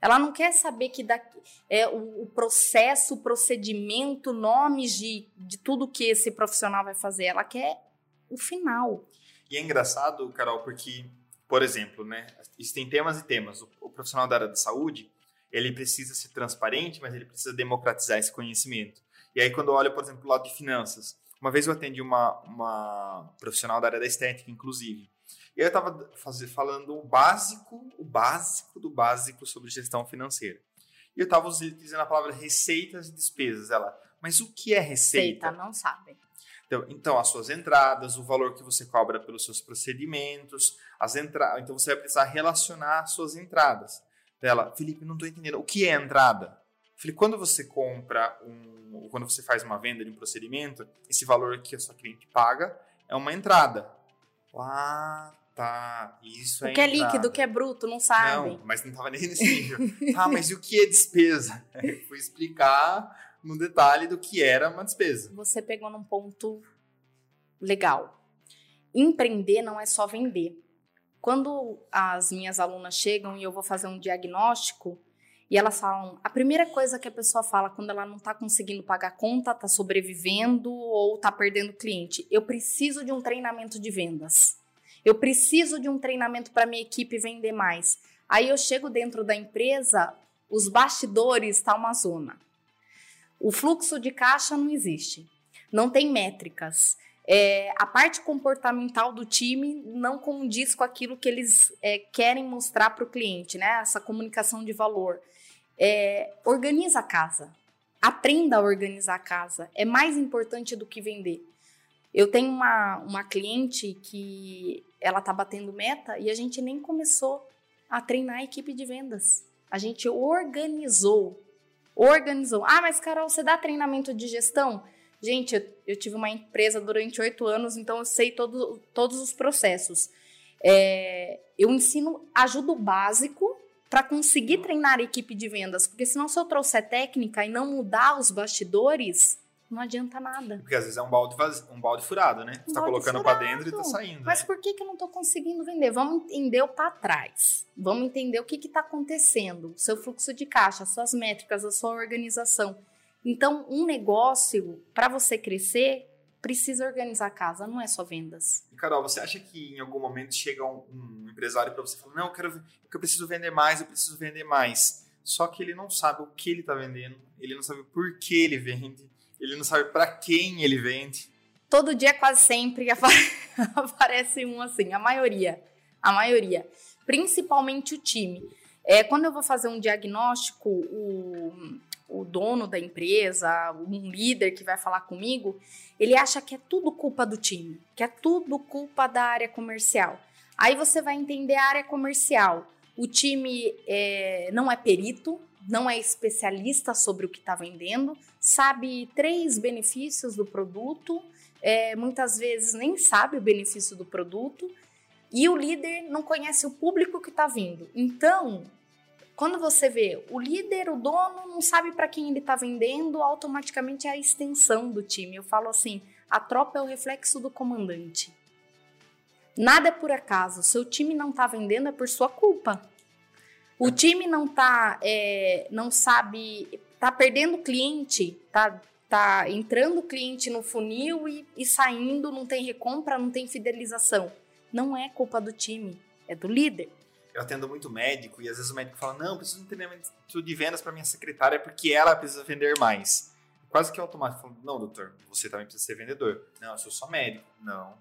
Ela não quer saber que daqui, é, o, o processo, o procedimento, nomes de, de tudo que esse profissional vai fazer. Ela quer o final. E é engraçado, Carol, porque, por exemplo, né, existem temas e temas. O, o profissional da área da saúde, ele precisa ser transparente, mas ele precisa democratizar esse conhecimento. E aí, quando eu olho, por exemplo, o lado de finanças, uma vez eu atendi uma, uma profissional da área da estética, inclusive. E eu estava falando o básico, o básico do básico sobre gestão financeira. E eu estava utilizando a palavra receitas e despesas. Ela, mas o que é receita? Aceita, não sabe. Então, então, as suas entradas, o valor que você cobra pelos seus procedimentos, as entradas. Então, você vai precisar relacionar as suas entradas. Dela, Felipe, não estou entendendo. O que é entrada? Falei, quando você compra um. Quando você faz uma venda de um procedimento, esse valor que a sua cliente paga é uma entrada. Ah, tá. Isso O é que é entrada. líquido, o que é bruto, não sabe. Não, mas não estava nem nesse nível. ah, mas e o que é despesa? Eu fui explicar no detalhe do que era uma despesa. Você pegou num ponto legal. Empreender não é só vender. Quando as minhas alunas chegam e eu vou fazer um diagnóstico e elas falam, a primeira coisa que a pessoa fala quando ela não está conseguindo pagar conta, está sobrevivendo ou está perdendo cliente, eu preciso de um treinamento de vendas. Eu preciso de um treinamento para minha equipe vender mais. Aí eu chego dentro da empresa, os bastidores está uma zona. O fluxo de caixa não existe. Não tem métricas. É, a parte comportamental do time não condiz com aquilo que eles é, querem mostrar para o cliente, né? Essa comunicação de valor. É, organiza a casa. Aprenda a organizar a casa. É mais importante do que vender. Eu tenho uma, uma cliente que ela tá batendo meta e a gente nem começou a treinar a equipe de vendas. A gente organizou. Organizou. Ah, mas Carol, você dá treinamento de gestão? Gente, eu, eu tive uma empresa durante oito anos, então eu sei todo, todos os processos. É, eu ensino, ajudo básico para conseguir treinar a equipe de vendas, porque senão se eu trouxer técnica e não mudar os bastidores, não adianta nada. Porque às vezes é um balde, vaz... um balde furado, né? Você Um tá balde colocando para dentro e tá saindo. Mas né? por que, que eu não estou conseguindo vender? Vamos entender o para trás. Vamos entender o que está acontecendo, o seu fluxo de caixa, as suas métricas, a sua organização. Então, um negócio, para você crescer, precisa organizar a casa, não é só vendas. Carol, você acha que em algum momento chega um, um empresário para você e fala: Não, eu, quero, eu preciso vender mais, eu preciso vender mais. Só que ele não sabe o que ele está vendendo, ele não sabe por que ele vende, ele não sabe para quem ele vende. Todo dia, quase sempre, apa- aparece um assim, a maioria. A maioria. Principalmente o time. É, quando eu vou fazer um diagnóstico, o, o dono da empresa, um líder que vai falar comigo, ele acha que é tudo culpa do time, que é tudo culpa da área comercial. Aí você vai entender a área comercial. O time é, não é perito, não é especialista sobre o que está vendendo, sabe três benefícios do produto, é, muitas vezes nem sabe o benefício do produto, e o líder não conhece o público que está vindo. Então, quando você vê o líder, o dono, não sabe para quem ele está vendendo, automaticamente é a extensão do time. Eu falo assim: a tropa é o reflexo do comandante. Nada é por acaso. Seu time não está vendendo é por sua culpa. O time não tá, é, não sabe, tá perdendo cliente, tá, tá entrando cliente no funil e, e saindo, não tem recompra, não tem fidelização. Não é culpa do time, é do líder. Eu atendo muito médico e às vezes o médico fala: Não, preciso de um treinamento de vendas para minha secretária porque ela precisa vender mais. Quase que automático. Não, doutor, você também precisa ser vendedor. Não, eu sou só médico. Não.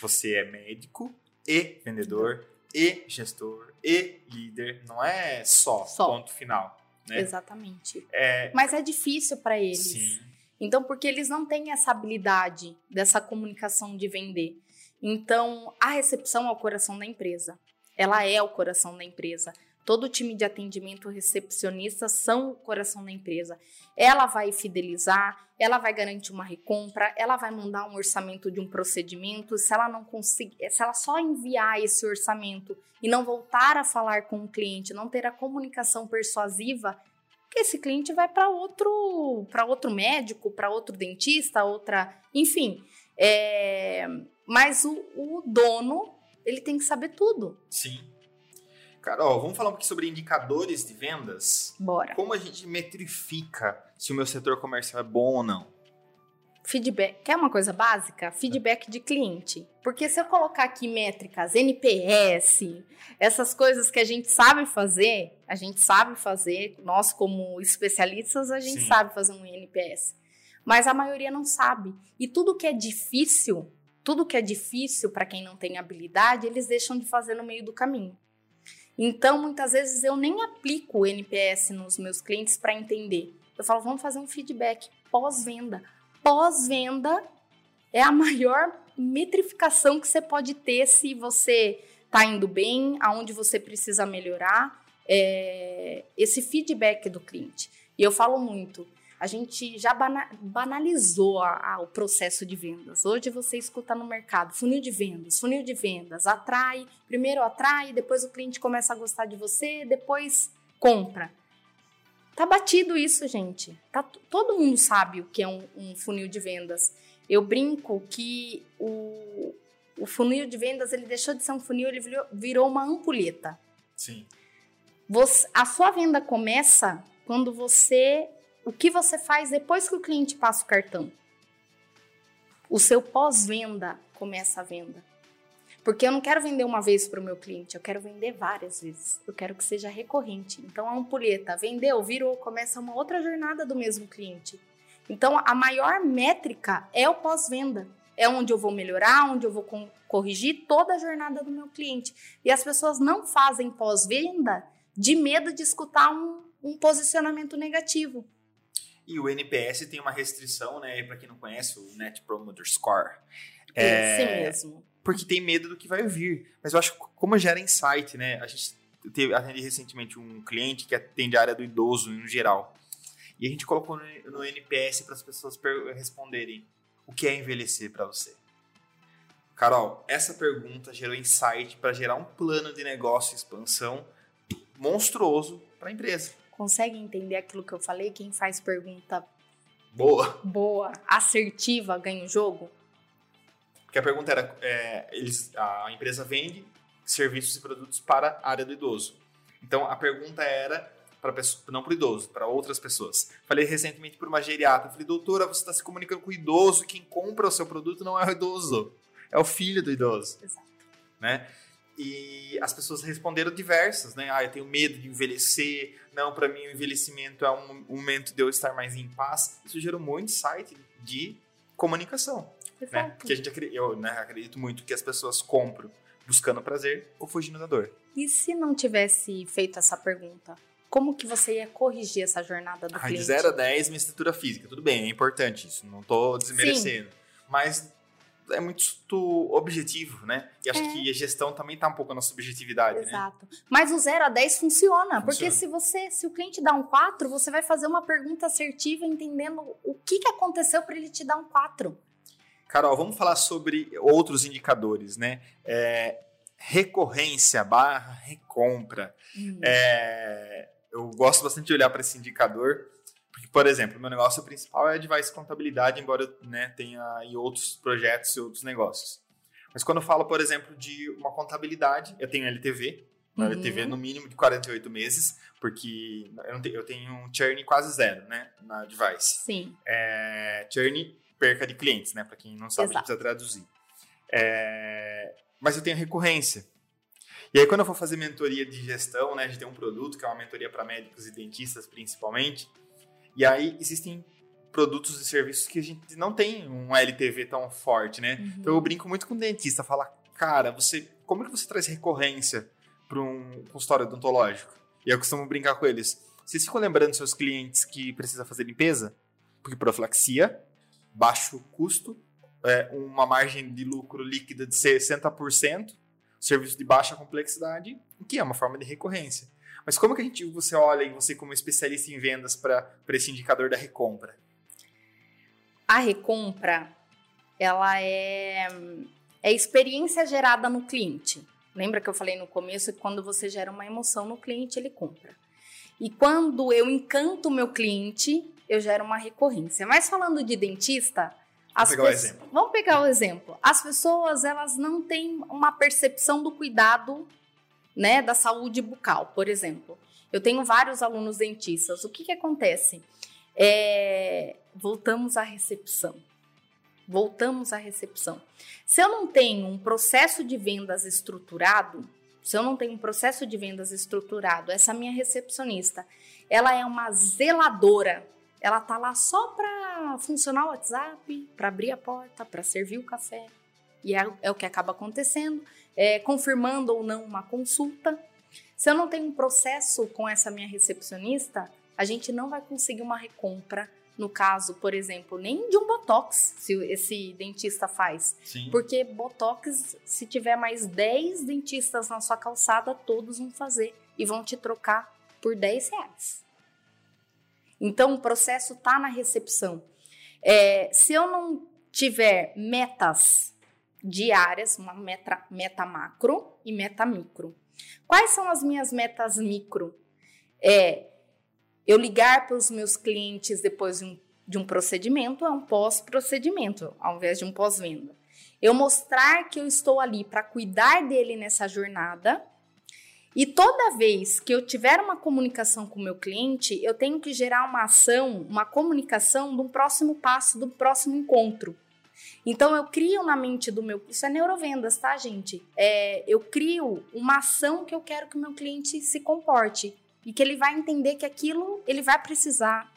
Você é médico e vendedor e gestor e líder. Não é só, Só. ponto final. Né? Exatamente. É, Mas é difícil para eles. sim. Então, porque eles não têm essa habilidade dessa comunicação de vender. Então, a recepção é o coração da empresa. Ela é o coração da empresa. Todo o time de atendimento recepcionista são o coração da empresa. Ela vai fidelizar, ela vai garantir uma recompra, ela vai mandar um orçamento de um procedimento. Se ela não conseguir, se ela só enviar esse orçamento e não voltar a falar com o cliente, não ter a comunicação persuasiva, esse cliente vai para outro, para outro médico, para outro dentista, outra, enfim. É, mas o, o dono ele tem que saber tudo. Sim. Carol, vamos falar um pouquinho sobre indicadores de vendas? Bora. Como a gente metrifica se o meu setor comercial é bom ou não? Feedback. Quer uma coisa básica? Feedback de cliente. Porque se eu colocar aqui métricas, NPS, essas coisas que a gente sabe fazer, a gente sabe fazer, nós como especialistas, a gente Sim. sabe fazer um NPS. Mas a maioria não sabe. E tudo que é difícil, tudo que é difícil para quem não tem habilidade, eles deixam de fazer no meio do caminho. Então, muitas vezes eu nem aplico o NPS nos meus clientes para entender. Eu falo, vamos fazer um feedback pós-venda. Pós-venda é a maior metrificação que você pode ter se você está indo bem, aonde você precisa melhorar, é, esse feedback do cliente. E eu falo muito, a gente já banalizou a, a, o processo de vendas. Hoje você escuta no mercado funil de vendas, funil de vendas, atrai, primeiro atrai, depois o cliente começa a gostar de você, depois compra. Tá batido isso, gente. Tá, todo mundo sabe o que é um, um funil de vendas. Eu brinco que o, o funil de vendas ele deixou de ser um funil, ele virou, virou uma ampulheta. Sim. Você, a sua venda começa quando você o que você faz depois que o cliente passa o cartão? O seu pós-venda começa a venda. Porque eu não quero vender uma vez para o meu cliente, eu quero vender várias vezes. Eu quero que seja recorrente. Então a ampulheta vendeu, virou, começa uma outra jornada do mesmo cliente. Então a maior métrica é o pós-venda. É onde eu vou melhorar, onde eu vou corrigir toda a jornada do meu cliente. E as pessoas não fazem pós-venda de medo de escutar um, um posicionamento negativo. E o NPS tem uma restrição, né? Para quem não conhece, o Net Promoter Score. É, Esse mesmo. Porque tem medo do que vai vir. Mas eu acho que como gera insight, né? A gente teve, atendi recentemente um cliente que atende a área do idoso no geral. E a gente colocou no, no NPS para as pessoas responderem o que é envelhecer para você. Carol, essa pergunta gerou insight para gerar um plano de negócio e expansão monstruoso para a empresa. Consegue entender aquilo que eu falei? Quem faz pergunta boa, boa assertiva, ganha o jogo? Porque a pergunta era: é, eles, a empresa vende serviços e produtos para a área do idoso. Então a pergunta era para não para o idoso, para outras pessoas. Falei recentemente para uma geriatra, falei, doutora, você está se comunicando com o idoso, quem compra o seu produto não é o idoso, é o filho do idoso. Exato. Né? E as pessoas responderam diversas, né? Ah, eu tenho medo de envelhecer. Não, para mim o envelhecimento é um momento de eu estar mais em paz. Isso gerou muito site de comunicação. Né? Porque a gente eu né, acredito muito que as pessoas compram buscando prazer ou fugindo da dor. E se não tivesse feito essa pergunta? Como que você ia corrigir essa jornada do Ai, cliente? De 0 a 10, minha estrutura física. Tudo bem, é importante isso. Não estou desmerecendo. Sim. Mas é muito objetivo, né? E acho é. que a gestão também tá um pouco na subjetividade, né? Exato. Né? Mas o 0 a 10 funciona, funciona, porque se você, se o cliente dá um 4, você vai fazer uma pergunta assertiva entendendo o que, que aconteceu para ele te dar um 4. Carol, vamos falar sobre outros indicadores, né? É, recorrência barra recompra. Hum. É, eu gosto bastante de olhar para esse indicador por exemplo, meu negócio principal é device contabilidade, embora eu né, tenha em outros projetos e outros negócios. Mas quando eu falo, por exemplo, de uma contabilidade, eu tenho LTV, uhum. LTV no mínimo de 48 meses, porque eu, tenho, eu tenho um churn quase zero, né, na device. Sim. É, churn, perca de clientes, né, para quem não sabe, Exato. a gente precisa traduzir. É, mas eu tenho recorrência. E aí, quando eu for fazer mentoria de gestão, né, a gente tem um produto que é uma mentoria para médicos e dentistas, principalmente, e aí existem produtos e serviços que a gente não tem um LTV tão forte, né? Uhum. Então eu brinco muito com o dentista, falar, cara, você, como é que você traz recorrência para um consultório odontológico? E eu costumo brincar com eles. Vocês ficam lembrando seus clientes que precisa fazer limpeza? Porque profilaxia, baixo custo, é, uma margem de lucro líquida de 60%, serviço de baixa complexidade, que é uma forma de recorrência. Mas como que a gente, você olha em você como especialista em vendas para esse indicador da recompra? A recompra, ela é, é experiência gerada no cliente. Lembra que eu falei no começo que quando você gera uma emoção no cliente, ele compra. E quando eu encanto o meu cliente, eu gero uma recorrência. Mas falando de dentista, Vamos pegar, pessoas... Vamos pegar o exemplo. As pessoas, elas não têm uma percepção do cuidado, né, da saúde bucal, por exemplo. Eu tenho vários alunos dentistas. O que que acontece? É... Voltamos à recepção. Voltamos à recepção. Se eu não tenho um processo de vendas estruturado, se eu não tenho um processo de vendas estruturado, essa minha recepcionista, ela é uma zeladora. Ela tá lá só para funcionar o WhatsApp, para abrir a porta, para servir o café. E é, é, o que acaba acontecendo, é, confirmando ou não uma consulta. Se eu não tenho um processo com essa minha recepcionista, a gente não vai conseguir uma recompra no caso, por exemplo, nem de um botox, se esse dentista faz. Sim. Porque botox, se tiver mais 10 dentistas na sua calçada, todos vão fazer e vão te trocar por 10 reais. Então, o processo está na recepção. É, se eu não tiver metas diárias, uma meta, meta macro e meta micro. Quais são as minhas metas micro? É eu ligar para os meus clientes depois de um, de um procedimento é um pós-procedimento, ao invés de um pós-venda. Eu mostrar que eu estou ali para cuidar dele nessa jornada. E toda vez que eu tiver uma comunicação com o meu cliente, eu tenho que gerar uma ação, uma comunicação do próximo passo, do próximo encontro. Então eu crio na mente do meu, isso é neurovendas, tá, gente? É, eu crio uma ação que eu quero que o meu cliente se comporte e que ele vai entender que aquilo ele vai precisar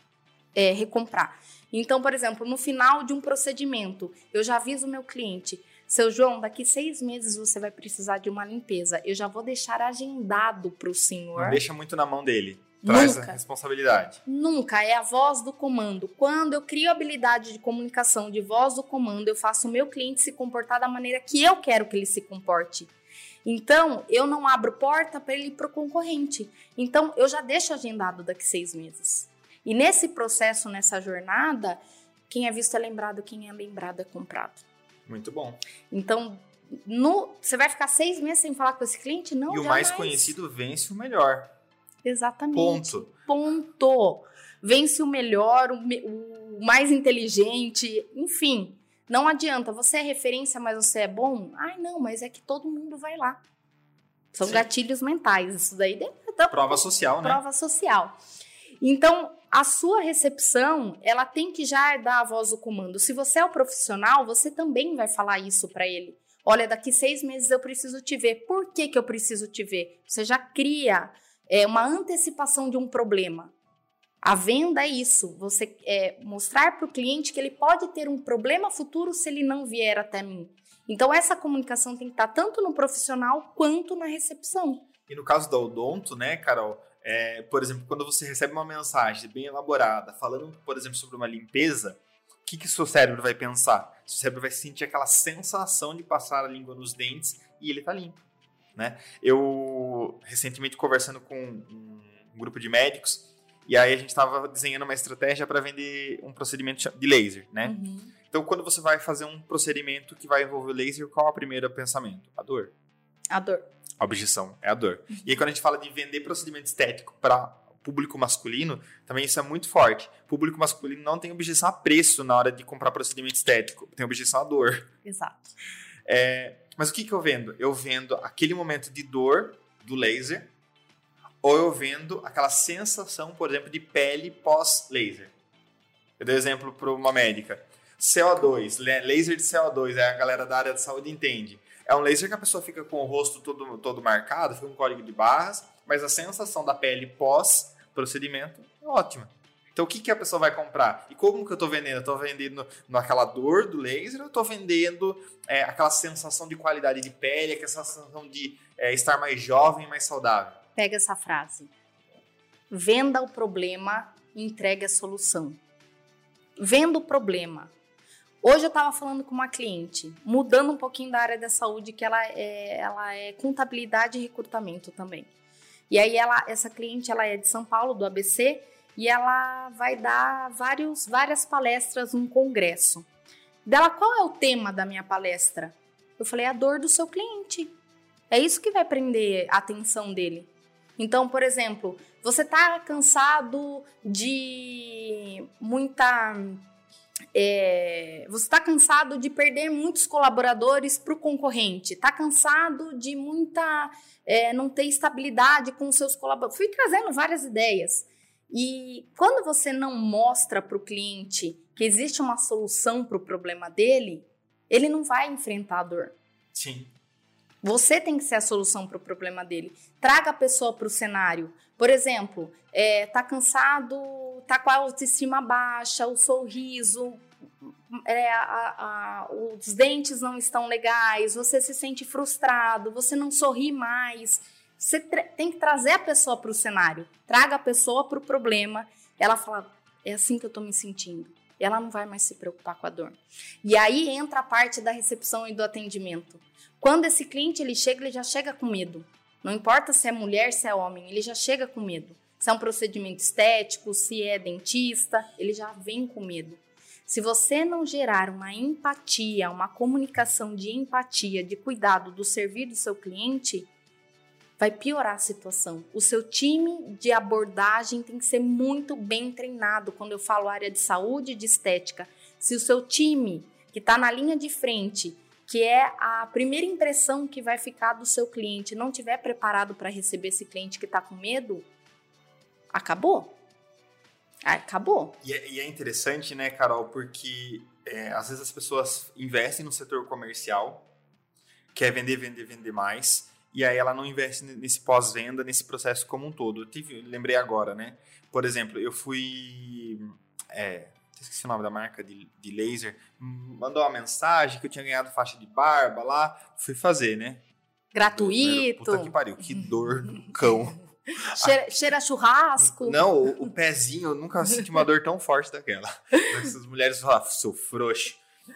é, recomprar. Então, por exemplo, no final de um procedimento, eu já aviso o meu cliente, seu João, daqui seis meses você vai precisar de uma limpeza. Eu já vou deixar agendado para o senhor. Não deixa muito na mão dele. Traz nunca, a responsabilidade. Nunca, é a voz do comando. Quando eu crio habilidade de comunicação de voz do comando, eu faço o meu cliente se comportar da maneira que eu quero que ele se comporte. Então, eu não abro porta para ele ir para o concorrente. Então, eu já deixo agendado daqui seis meses. E nesse processo, nessa jornada, quem é visto é lembrado, quem é lembrado é comprado. Muito bom. Então, no, você vai ficar seis meses sem falar com esse cliente? Não, E o mais conhecido vence o melhor. Exatamente. Ponto. Ponto. Vence o melhor, o, o mais inteligente, enfim. Não adianta, você é referência, mas você é bom? Ai, não, mas é que todo mundo vai lá. São Sim. gatilhos mentais, isso daí é prova social, né? Prova social. Então, a sua recepção, ela tem que já dar a voz do comando. Se você é o profissional, você também vai falar isso para ele. Olha, daqui seis meses eu preciso te ver. Por que, que eu preciso te ver? Você já cria é, uma antecipação de um problema. A venda é isso, você é, mostrar para o cliente que ele pode ter um problema futuro se ele não vier até mim. Então essa comunicação tem que estar tanto no profissional quanto na recepção. E no caso da odonto, né, Carol, é, por exemplo, quando você recebe uma mensagem bem elaborada, falando, por exemplo, sobre uma limpeza, o que, que seu cérebro vai pensar? Seu cérebro vai sentir aquela sensação de passar a língua nos dentes e ele está limpo, né? Eu, recentemente, conversando com um grupo de médicos, e aí a gente estava desenhando uma estratégia para vender um procedimento de laser, né? Uhum. Então, quando você vai fazer um procedimento que vai envolver laser, qual é o primeiro pensamento? A dor. A dor. A objeção é a dor. Uhum. E aí, quando a gente fala de vender procedimento estético para público masculino, também isso é muito forte. Público masculino não tem objeção a preço na hora de comprar procedimento estético, tem objeção à dor. Exato. É, mas o que, que eu vendo? Eu vendo aquele momento de dor do laser ou eu vendo aquela sensação, por exemplo, de pele pós-laser. Eu dei exemplo para uma médica. CO2, laser de CO2, é a galera da área de saúde entende. É um laser que a pessoa fica com o rosto todo, todo marcado, fica um código de barras, mas a sensação da pele pós-procedimento é ótima. Então, o que, que a pessoa vai comprar? E como que eu estou vendendo? Eu estou vendendo naquela dor do laser ou eu estou vendendo é, aquela sensação de qualidade de pele, aquela sensação de é, estar mais jovem, mais saudável? Pega essa frase. Venda o problema entregue a solução. Venda o problema. Hoje eu estava falando com uma cliente, mudando um pouquinho da área da saúde, que ela é, ela é contabilidade e recrutamento também. E aí ela, essa cliente, ela é de São Paulo, do ABC, e ela vai dar vários, várias palestras num congresso. Dela, qual é o tema da minha palestra? Eu falei, a dor do seu cliente. É isso que vai prender a atenção dele. Então, por exemplo, você está cansado de muita. É, você está cansado de perder muitos colaboradores para o concorrente, está cansado de muita. É, não ter estabilidade com os seus colaboradores. Fui trazendo várias ideias. E quando você não mostra para o cliente que existe uma solução para o problema dele, ele não vai enfrentar a dor. Sim. Você tem que ser a solução para o problema dele. Traga a pessoa para o cenário. Por exemplo, é, tá cansado, tá com a autoestima baixa, o sorriso, é, a, a, os dentes não estão legais, você se sente frustrado, você não sorri mais. Você tem que trazer a pessoa para o cenário. Traga a pessoa para o problema. Ela fala: é assim que eu estou me sentindo. Ela não vai mais se preocupar com a dor. E aí entra a parte da recepção e do atendimento. Quando esse cliente ele chega, ele já chega com medo. Não importa se é mulher, se é homem, ele já chega com medo. Se é um procedimento estético, se é dentista, ele já vem com medo. Se você não gerar uma empatia, uma comunicação de empatia, de cuidado do servir do seu cliente, vai piorar a situação. O seu time de abordagem tem que ser muito bem treinado. Quando eu falo área de saúde e de estética, se o seu time que está na linha de frente que é a primeira impressão que vai ficar do seu cliente, não tiver preparado para receber esse cliente que está com medo, acabou. Acabou. E é, e é, interessante, né, Carol, porque é, às vezes as pessoas investem no setor comercial, quer vender, vender, vender mais, e aí ela não investe nesse pós-venda, nesse processo como um todo. Eu tive, lembrei agora, né? Por exemplo, eu fui. É, esqueci o nome da marca de, de laser, mandou uma mensagem que eu tinha ganhado faixa de barba lá, fui fazer, né? Gratuito. Puta que pariu, que dor no cão. cheira, cheira, churrasco. Não, o, o, pezinho, eu nunca senti uma dor tão forte daquela. Essas mulheres falam, sou frouxo.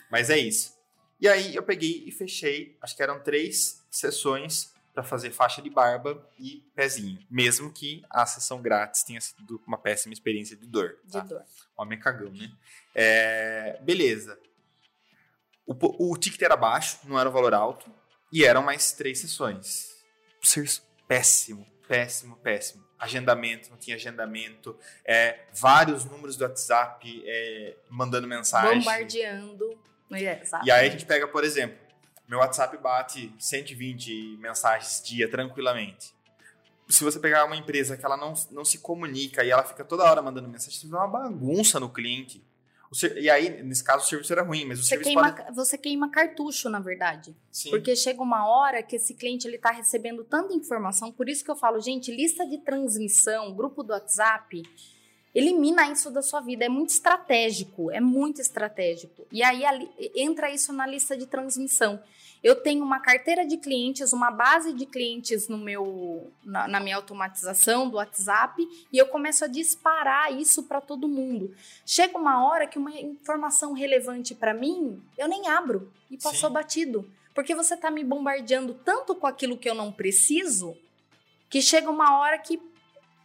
Mas é isso. E aí eu peguei e fechei, acho que eram três sessões para fazer faixa de barba e pezinho. Mesmo que a sessão grátis tenha sido uma péssima experiência de dor. Tá? De dor. Homem cagão, né? É, beleza. O, o ticket era baixo, não era o valor alto. E eram mais três sessões. Péssimo, péssimo, péssimo. Agendamento, não tinha agendamento. É, vários números do WhatsApp é, mandando mensagem. Bombardeando. É, e aí a gente pega, por exemplo, meu WhatsApp bate 120 mensagens dia tranquilamente. Se você pegar uma empresa que ela não, não se comunica e ela fica toda hora mandando mensagem, você vê uma bagunça no cliente. E aí, nesse caso, o serviço era ruim, mas o você serviço queima, pode... Você queima cartucho, na verdade. Sim. Porque chega uma hora que esse cliente ele está recebendo tanta informação, por isso que eu falo, gente, lista de transmissão, grupo do WhatsApp, elimina isso da sua vida. É muito estratégico, é muito estratégico. E aí ali, entra isso na lista de transmissão. Eu tenho uma carteira de clientes, uma base de clientes no meu, na, na minha automatização do WhatsApp e eu começo a disparar isso para todo mundo. Chega uma hora que uma informação relevante para mim, eu nem abro e passou Sim. batido. Porque você está me bombardeando tanto com aquilo que eu não preciso, que chega uma hora que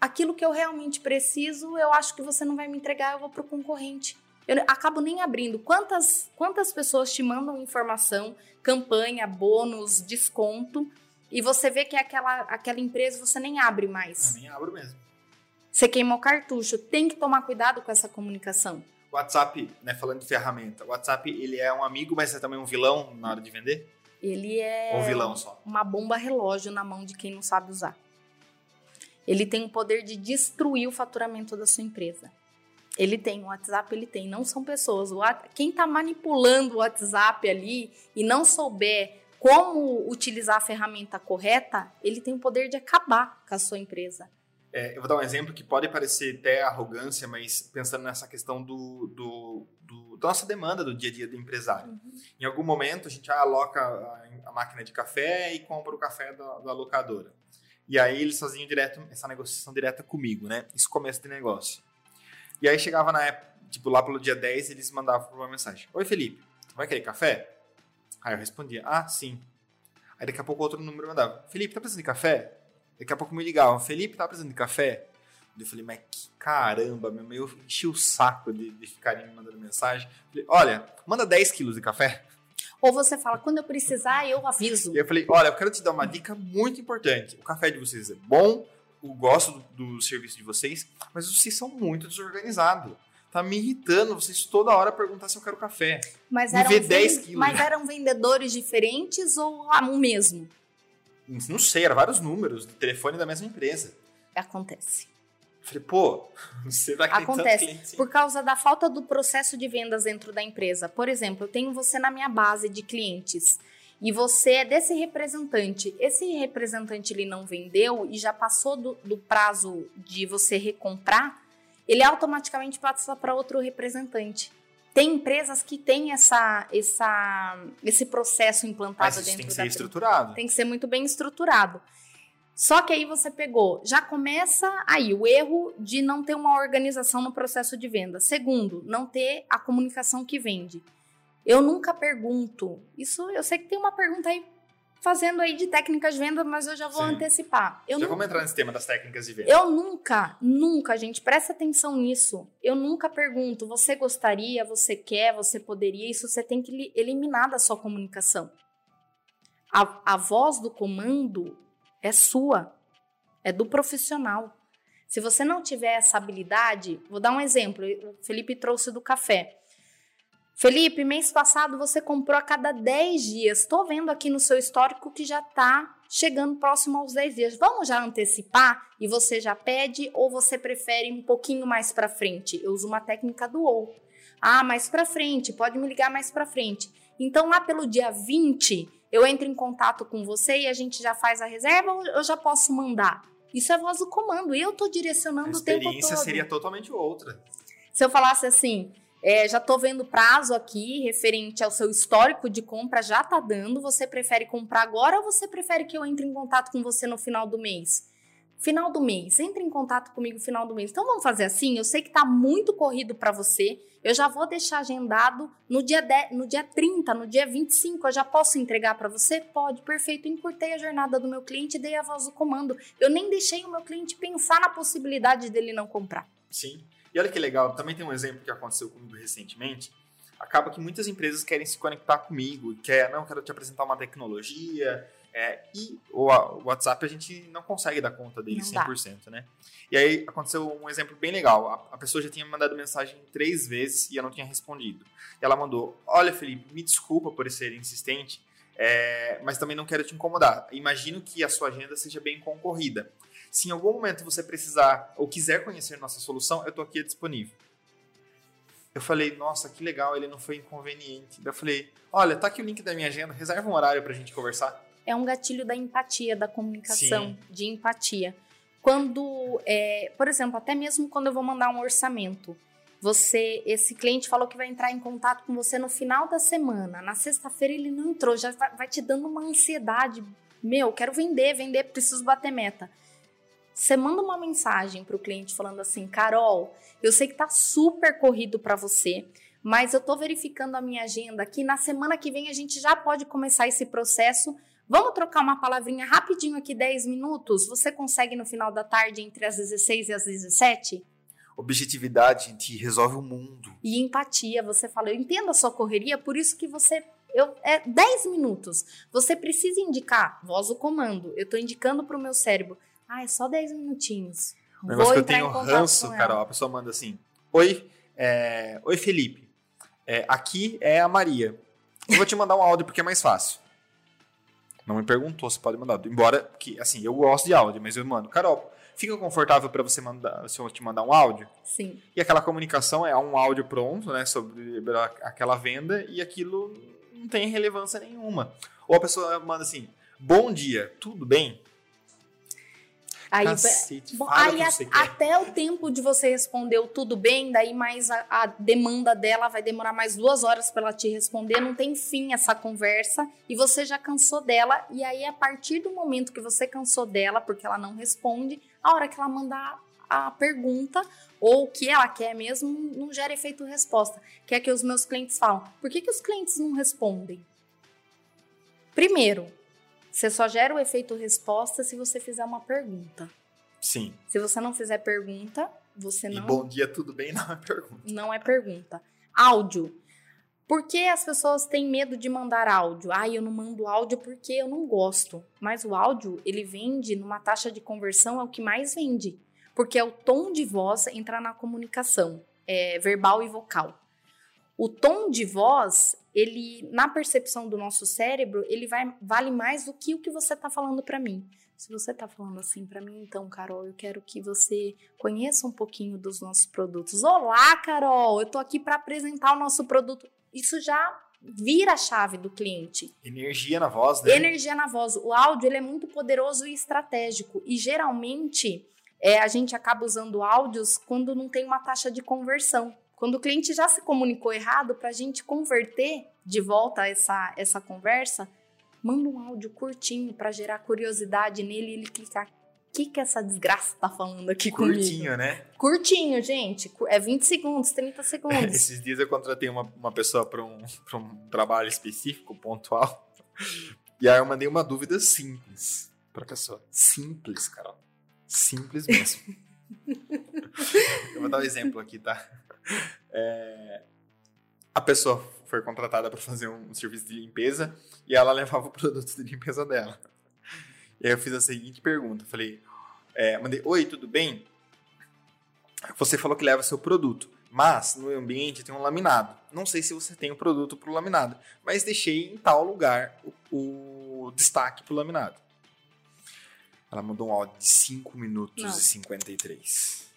aquilo que eu realmente preciso, eu acho que você não vai me entregar, eu vou para o concorrente. Eu acabo nem abrindo. Quantas, quantas pessoas te mandam informação, campanha, bônus, desconto, e você vê que é aquela, aquela empresa você nem abre mais. Eu nem abro mesmo. Você queimou cartucho. Tem que tomar cuidado com essa comunicação. WhatsApp, né, falando de ferramenta, o WhatsApp ele é um amigo, mas é também um vilão na hora de vender? Ele é Ou vilão só. uma bomba relógio na mão de quem não sabe usar. Ele tem o poder de destruir o faturamento da sua empresa. Ele tem, o WhatsApp ele tem, não são pessoas. Quem está manipulando o WhatsApp ali e não souber como utilizar a ferramenta correta, ele tem o poder de acabar com a sua empresa. É, eu vou dar um exemplo que pode parecer até arrogância, mas pensando nessa questão do, do, do da nossa demanda do dia a dia do empresário. Uhum. Em algum momento a gente aloca a, a, máquina de café e compra o café da, da locadora. E aí eles faziam direto, essa negociação direta comigo, né? Isso começo de negócio. E aí chegava na época, tipo, lá pelo dia 10, eles mandavam uma mensagem. Oi, Felipe, tu vai querer café? Aí eu respondia, ah, sim. Aí daqui a pouco outro número mandava, Felipe, tá precisando de café? Daqui a pouco me ligavam, Felipe, tá precisando de café? Eu falei, mas que caramba, meu, eu enchi o saco de, de ficarem me mandando mensagem. Falei, olha, manda 10 quilos de café. Ou você fala, quando eu precisar, eu aviso. E eu falei, olha, eu quero te dar uma dica muito importante. O café de vocês é bom, eu gosto do, do serviço de vocês, mas vocês são muito desorganizados. Tá me irritando vocês toda hora perguntar se eu quero café. Mas, eram, vê 10 ven- quilos. mas eram vendedores diferentes ou o mesmo? Não sei, eram vários números de telefone da mesma empresa. Acontece. Eu falei, pô, tem tanto Acontece. Por causa da falta do processo de vendas dentro da empresa. Por exemplo, eu tenho você na minha base de clientes e você é desse representante. Esse representante ele não vendeu e já passou do, do prazo de você recomprar, ele automaticamente passa para outro representante. Tem empresas que têm essa, essa, esse processo implantado Mas isso dentro tem que da ser empresa estruturado. tem que ser muito bem estruturado. Só que aí você pegou, já começa aí o erro de não ter uma organização no processo de venda. Segundo, não ter a comunicação que vende. Eu nunca pergunto. Isso eu sei que tem uma pergunta aí fazendo aí de técnicas de venda, mas eu já vou Sim. antecipar. Eu Já nu- vamos entrar nesse tema das técnicas de venda. eu nunca, nunca, gente, presta atenção nisso. Eu nunca pergunto, você gostaria, você quer, você poderia, isso você tem que li- eliminar da sua comunicação. A, a voz do comando é sua, é do profissional. Se você não tiver essa habilidade, vou dar um exemplo, o Felipe trouxe do café. Felipe, mês passado você comprou a cada 10 dias. Estou vendo aqui no seu histórico que já está chegando próximo aos 10 dias. Vamos já antecipar e você já pede ou você prefere um pouquinho mais para frente? Eu uso uma técnica do ou. Ah, mais para frente, pode me ligar mais para frente. Então lá pelo dia 20, eu entro em contato com você e a gente já faz a reserva ou eu já posso mandar? Isso é voz do comando eu A direcionando o tempo experiência todo. seria totalmente outra. Se eu falasse assim, é, já tô vendo prazo aqui referente ao seu histórico de compra, já tá dando. Você prefere comprar agora ou você prefere que eu entre em contato com você no final do mês? Final do mês, entre em contato comigo final do mês. Então vamos fazer assim? Eu sei que tá muito corrido para você. Eu já vou deixar agendado no dia, 10, no dia 30, no dia 25. Eu já posso entregar para você? Pode, perfeito. Encurtei a jornada do meu cliente dei a voz do comando. Eu nem deixei o meu cliente pensar na possibilidade dele não comprar. Sim. E olha que legal, também tem um exemplo que aconteceu comigo recentemente. Acaba que muitas empresas querem se conectar comigo, quer, não, quero te apresentar uma tecnologia, é, e o, WhatsApp a gente não consegue dar conta dele Não dá. 100%, né? E aí aconteceu um exemplo bem legal. A, a pessoa já tinha me mandado mensagem três vezes e eu não tinha respondido. E ela mandou: Olha, Felipe, me desculpa por ser insistente, é, mas também não quero te incomodar. Imagino que a sua agenda seja bem concorrida. Se em algum momento você precisar ou quiser conhecer nossa solução, eu estou aqui disponível. Eu falei, nossa, que legal, ele não foi inconveniente. Daí eu falei, olha, tá aqui o link da minha agenda, reserva um horário pra gente conversar. É um gatilho da empatia, da comunicação, Sim. de empatia. Quando, é, por exemplo, até mesmo quando eu vou mandar um orçamento, você, esse cliente falou que vai entrar em contato com você no final da semana. Na sexta-feira ele não entrou, já vai, vai te dando uma ansiedade. Meu, quero vender, vender, preciso bater meta. Você manda uma mensagem para o cliente falando assim, Carol, eu sei que tá super corrido para você, mas eu tô verificando a minha agenda aqui. Na semana que vem a gente já pode começar esse processo. Vamos trocar uma palavrinha rapidinho aqui, 10 minutos? Você consegue no final da tarde, entre as 16 e as 17? Objetividade, gente, resolve o mundo. E empatia, você fala, eu entendo a sua correria, por isso que você. Eu, é 10 minutos. Você precisa indicar, voz do comando. Eu tô indicando pro meu cérebro. Ah, é só 10 minutinhos. O negócio que eu tenho ranço. Carol, a pessoa manda assim: Oi, é, Oi Felipe, é, aqui é a Maria. Eu vou te mandar um áudio porque é mais fácil. Não me perguntou se pode mandar. Embora, que, assim, eu gosto de áudio, mas eu mando. Carol, fica confortável para você mandar, se eu te mandar um áudio? Sim. E aquela comunicação é um áudio pronto, né, sobre aquela venda e aquilo não tem relevância nenhuma. Ou a pessoa manda assim: Bom dia, tudo bem? Aí, Cacete, Bom, aí a- quer. até o tempo de você responder o tudo bem, daí mais a, a demanda dela vai demorar mais duas horas para ela te responder, não tem fim essa conversa e você já cansou dela. E aí, a partir do momento que você cansou dela, porque ela não responde, a hora que ela mandar a pergunta ou o que ela quer mesmo, não gera efeito resposta. Que é que os meus clientes falam: por que, que os clientes não respondem? Primeiro, Você só gera o efeito resposta se você fizer uma pergunta. Sim. Se você não fizer pergunta, você E não bom dia, tudo bem? Não é pergunta. não é pergunta. Áudio. Por que as pessoas têm medo de mandar áudio? Ah, eu não mando áudio porque eu não gosto. Mas o áudio, ele vende numa taxa de conversão, é o que mais vende. Porque é o tom de voz entrar na comunicação, é, verbal e vocal. O tom de voz, ele, na percepção do nosso cérebro, ele vai, vale mais do que o que você está falando para mim. Se você está falando assim para mim, então, Carol, eu quero que você conheça um pouquinho dos nossos produtos. Olá, Carol, eu tô aqui para apresentar o nosso produto. Isso já vira a chave do cliente. Energia na voz, né? Energia na voz. O áudio ele é muito poderoso e estratégico. E geralmente é, a gente acaba usando áudios quando não tem uma taxa de conversão. Quando o cliente já se comunicou errado, para a gente converter de volta essa, essa conversa, manda um áudio curtinho para gerar curiosidade nele e ele clicar. O que, que essa desgraça tá falando aqui comigo? Curtinho, né? Curtinho, gente. É 20 segundos, 30 segundos. Esses dias eu contratei uma, uma pessoa para um, pra um trabalho específico, pontual. E aí eu mandei uma dúvida simples pra pessoa. Simples, Carol. Simples mesmo. eu vou dar um exemplo aqui, tá? É, a pessoa foi contratada para fazer um serviço de limpeza e ela levava o produto de limpeza dela. E aí eu fiz a seguinte pergunta. Falei, é, mandei, oi, tudo bem? Você falou que leva seu produto, mas no ambiente tem um laminado. Não sei se você tem o produto para o laminado, mas deixei em tal lugar o, o destaque para o laminado. Ela mandou um áudio de 5 minutos Não. e 53.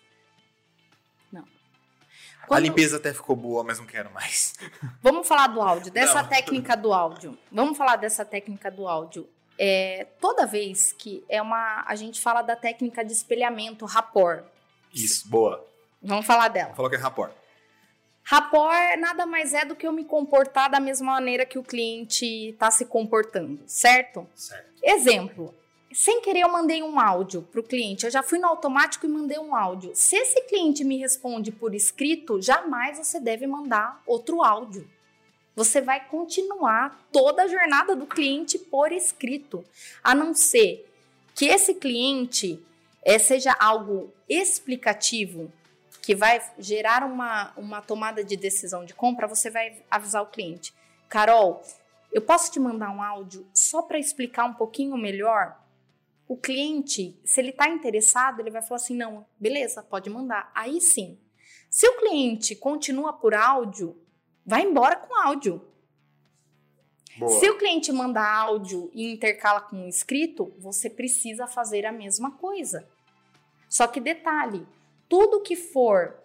Não. A Quando- limpeza até ficou boa, mas não quero mais. Vamos falar do áudio, dessa Não. técnica do áudio. Vamos falar dessa técnica do áudio. É, toda vez que é uma. A gente fala da técnica de espelhamento, rapport. Isso, boa. Vamos falar dela. Falou que é rapport. Rapport nada mais é do que eu me comportar da mesma maneira que o cliente está se comportando, certo? Certo. Exemplo. Sem querer, eu mandei um áudio para o cliente. Eu já fui no automático e mandei um áudio. Se esse cliente me responde por escrito, jamais você deve mandar outro áudio. Você vai continuar toda a jornada do cliente por escrito, a não ser que esse cliente eh, seja algo explicativo, que vai gerar uma, uma tomada de decisão de compra. Você vai avisar o cliente: Carol, eu posso te mandar um áudio só para explicar um pouquinho melhor? O cliente, se ele está interessado, ele vai falar assim: não, beleza, pode mandar. Aí sim. Se o cliente continua por áudio, vai embora com áudio. Boa. Se o cliente mandar áudio e intercala com um escrito, você precisa fazer a mesma coisa. Só que detalhe, tudo que for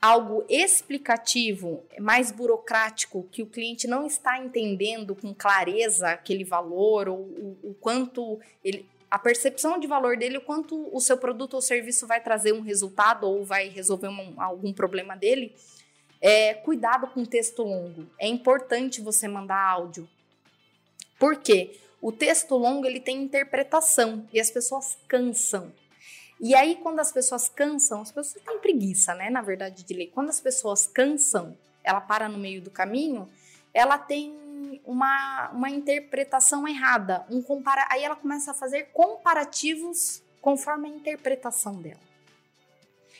algo explicativo, mais burocrático, que o cliente não está entendendo com clareza aquele valor ou o, o quanto ele a percepção de valor dele, o quanto o seu produto ou serviço vai trazer um resultado ou vai resolver um- algum problema dele, é, cuidado com texto longo. É importante você mandar áudio. Por quê? O texto longo ele tem interpretação e as pessoas cansam. E aí, quando as pessoas cansam, as pessoas têm preguiça, né? Na verdade, de ler. Quando as pessoas cansam, ela para no meio do caminho, ela tem uma, uma interpretação errada. Um compara... Aí ela começa a fazer comparativos conforme a interpretação dela.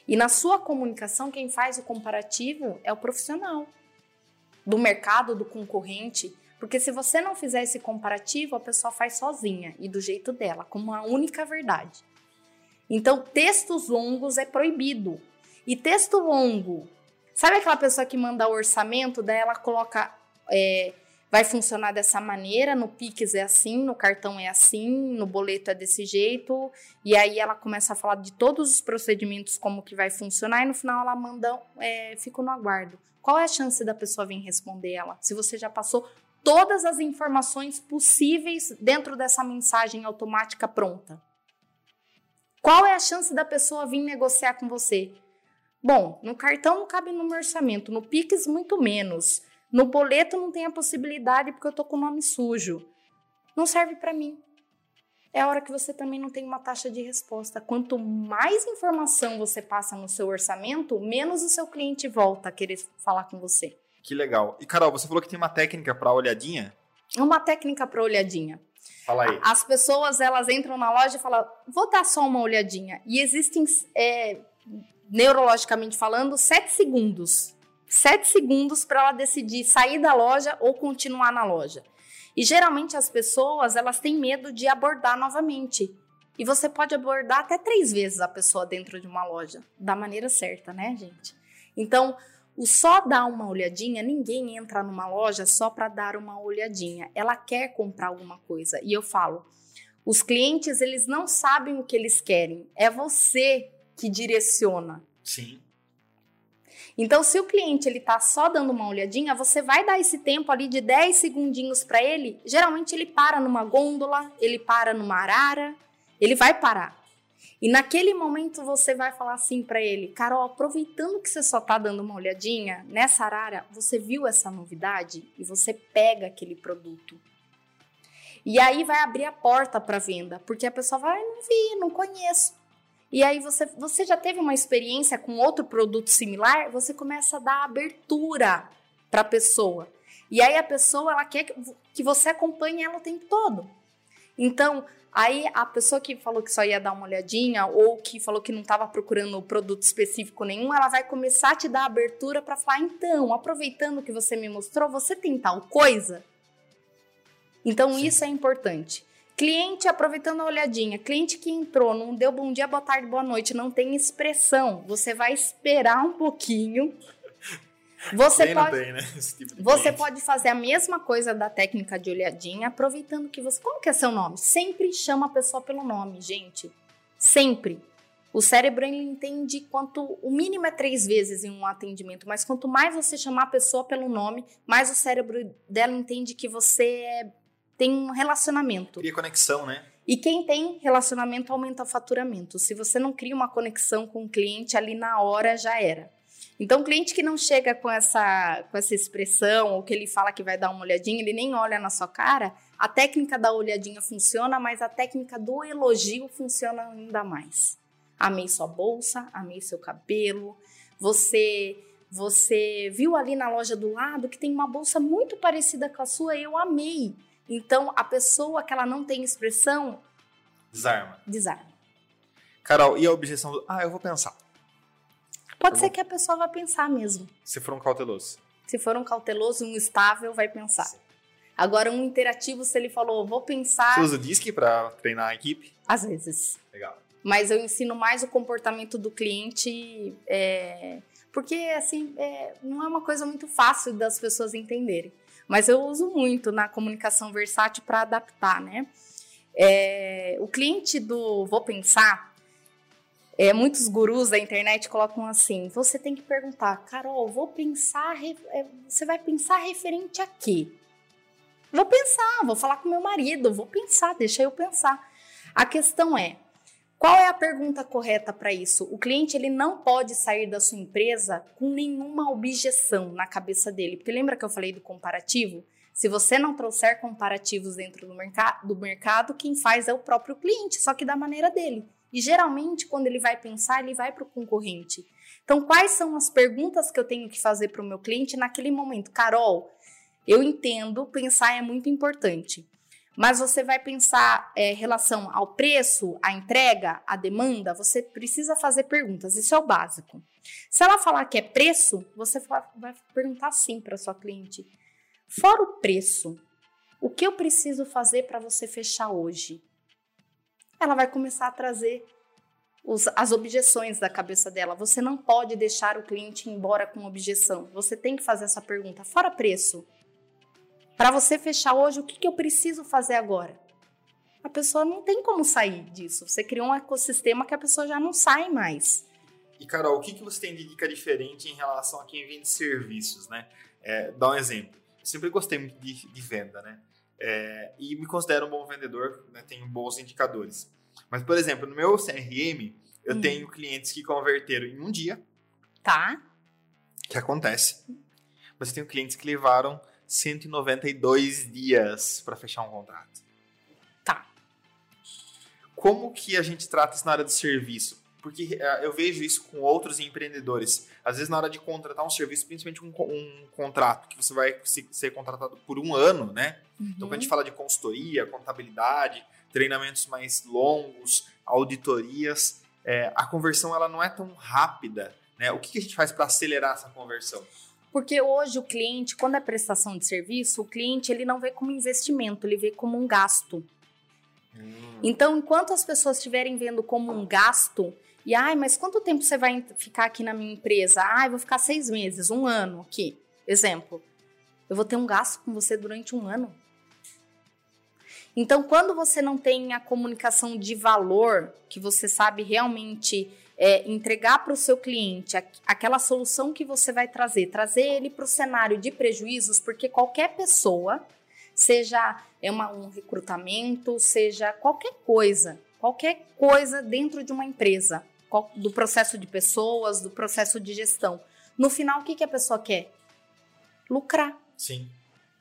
E na sua comunicação, quem faz o comparativo é o profissional do mercado, do concorrente. Porque se você não fizer esse comparativo, a pessoa faz sozinha e do jeito dela, como a única verdade. Então, textos longos é proibido. E texto longo, sabe aquela pessoa que manda o orçamento, daí ela coloca. é, vai funcionar dessa maneira, no Pix é assim, no cartão é assim, no boleto é desse jeito, e aí ela começa a falar de todos os procedimentos, como que vai funcionar, e no final ela manda, é, fico no aguardo. Qual é a chance da pessoa vir responder ela? Se você já passou todas as informações possíveis dentro dessa mensagem automática pronta. Qual é a chance da pessoa vir negociar com você? Bom, no cartão não cabe no orçamento, no Pix muito menos. No boleto não tem a possibilidade porque eu tô com o nome sujo. Não serve para mim. É a hora que você também não tem uma taxa de resposta. Quanto mais informação você passa no seu orçamento, menos o seu cliente volta a querer falar com você. Que legal. E Carol, você falou que tem uma técnica para olhadinha? É uma técnica para olhadinha. Fala aí. As pessoas, elas entram na loja e falam, vou dar só uma olhadinha. E existem, é, neurologicamente falando, sete segundos. Sete segundos para ela decidir sair da loja ou continuar na loja. E geralmente as pessoas, elas têm medo de abordar novamente. E você pode abordar até três vezes a pessoa dentro de uma loja, da maneira certa, né, gente? Então, o só dar uma olhadinha, ninguém entra numa loja só para dar uma olhadinha. Ela quer comprar alguma coisa. E eu falo, os clientes, eles não sabem o que eles querem. É você que direciona. Sim. Então, se o cliente ele tá só dando uma olhadinha, você vai dar esse tempo ali de 10 segundinhos para ele. Geralmente ele para numa gôndola, ele para numa arara, ele vai parar. E naquele momento você vai falar assim para ele, Carol, aproveitando que você só tá dando uma olhadinha nessa arara, você viu essa novidade e você pega aquele produto. E aí vai abrir a porta para venda, porque a pessoa vai, não vi, não conheço. E aí você, você já teve uma experiência com outro produto similar, você começa a dar abertura para a pessoa. E aí a pessoa ela quer que você acompanhe ela o tempo todo. Então, Aí a pessoa que falou que só ia dar uma olhadinha ou que falou que não estava procurando produto específico nenhum, ela vai começar a te dar abertura para falar: então, aproveitando que você me mostrou, você tem tal coisa? Então Sim. isso é importante. Cliente aproveitando a olhadinha, cliente que entrou, não deu bom dia, boa tarde, boa noite, não tem expressão. Você vai esperar um pouquinho você pode, tem, né? tipo você pode fazer a mesma coisa da técnica de olhadinha, aproveitando que você. Como que é seu nome? Sempre chama a pessoa pelo nome, gente. Sempre. O cérebro ele entende quanto o mínimo é três vezes em um atendimento, mas quanto mais você chamar a pessoa pelo nome, mais o cérebro dela entende que você é, tem um relacionamento. Cria conexão, né? E quem tem relacionamento aumenta o faturamento. Se você não cria uma conexão com o cliente ali na hora já era. Então, o cliente que não chega com essa, com essa expressão, ou que ele fala que vai dar uma olhadinha, ele nem olha na sua cara, a técnica da olhadinha funciona, mas a técnica do elogio funciona ainda mais. Amei sua bolsa, amei seu cabelo, você você viu ali na loja do lado que tem uma bolsa muito parecida com a sua, eu amei. Então, a pessoa que ela não tem expressão desarma. Desarma. Carol, e a objeção do, ah, eu vou pensar. Pode ser que a pessoa vá pensar mesmo. Se for um cauteloso. Se for um cauteloso, um estável, vai pensar. Sim. Agora, um interativo, se ele falou, vou pensar. Você usa o DISC para treinar a equipe? Às vezes. Legal. Mas eu ensino mais o comportamento do cliente, é... porque, assim, é... não é uma coisa muito fácil das pessoas entenderem. Mas eu uso muito na comunicação versátil para adaptar, né? É... O cliente do Vou Pensar, é, muitos gurus da internet colocam assim: você tem que perguntar, Carol, vou pensar, é, você vai pensar referente a quê? Vou pensar, vou falar com meu marido, vou pensar, deixa eu pensar. A questão é, qual é a pergunta correta para isso? O cliente ele não pode sair da sua empresa com nenhuma objeção na cabeça dele, porque lembra que eu falei do comparativo? Se você não trouxer comparativos dentro do, do mercado, quem faz é o próprio cliente, só que da maneira dele. E geralmente, quando ele vai pensar, ele vai para o concorrente. Então, quais são as perguntas que eu tenho que fazer para o meu cliente naquele momento? Carol, eu entendo, pensar é muito importante. Mas você vai pensar é, relação ao preço, à entrega, à demanda, você precisa fazer perguntas. Isso é o básico. Se ela falar que é preço, você vai perguntar sim para sua cliente. Fora o preço, o que eu preciso fazer para você fechar hoje? ela vai começar a trazer os, as objeções da cabeça dela. Você não pode deixar o cliente embora com objeção. Você tem que fazer essa pergunta. Fora preço. Para você fechar hoje, o que, que eu preciso fazer agora? A pessoa não tem como sair disso. Você criou um ecossistema que a pessoa já não sai mais. E, Carol, o que, que você tem de dica diferente em relação a quem vende serviços, né? É, dá um exemplo. Eu sempre gostei muito de, de venda, né? É, e me considero um bom vendedor, né, tenho bons indicadores. Mas, por exemplo, no meu CRM, eu hum. tenho clientes que converteram em um dia. Tá. Que acontece. Mas eu tenho clientes que levaram 192 dias para fechar um contrato. Tá. Como que a gente trata isso na área do serviço? porque é, eu vejo isso com outros empreendedores. Às vezes, na hora de contratar um serviço, principalmente um, um contrato, que você vai ser contratado por um ano, né? Uhum. Então, quando a gente fala de consultoria, contabilidade, treinamentos mais longos, auditorias, é, a conversão ela não é tão rápida. Né? O que, que a gente faz para acelerar essa conversão? Porque hoje o cliente, quando é prestação de serviço, o cliente ele não vê como investimento, ele vê como um gasto. Hum. Então, enquanto as pessoas estiverem vendo como um gasto, e, ai, mas quanto tempo você vai ficar aqui na minha empresa? Ai, vou ficar seis meses, um ano aqui. Exemplo. Eu vou ter um gasto com você durante um ano. Então, quando você não tem a comunicação de valor, que você sabe realmente é, entregar para o seu cliente aquela solução que você vai trazer, trazer ele para o cenário de prejuízos, porque qualquer pessoa, seja é uma, um recrutamento, seja qualquer coisa, qualquer coisa dentro de uma empresa, do processo de pessoas, do processo de gestão. No final, o que, que a pessoa quer? Lucrar. Sim.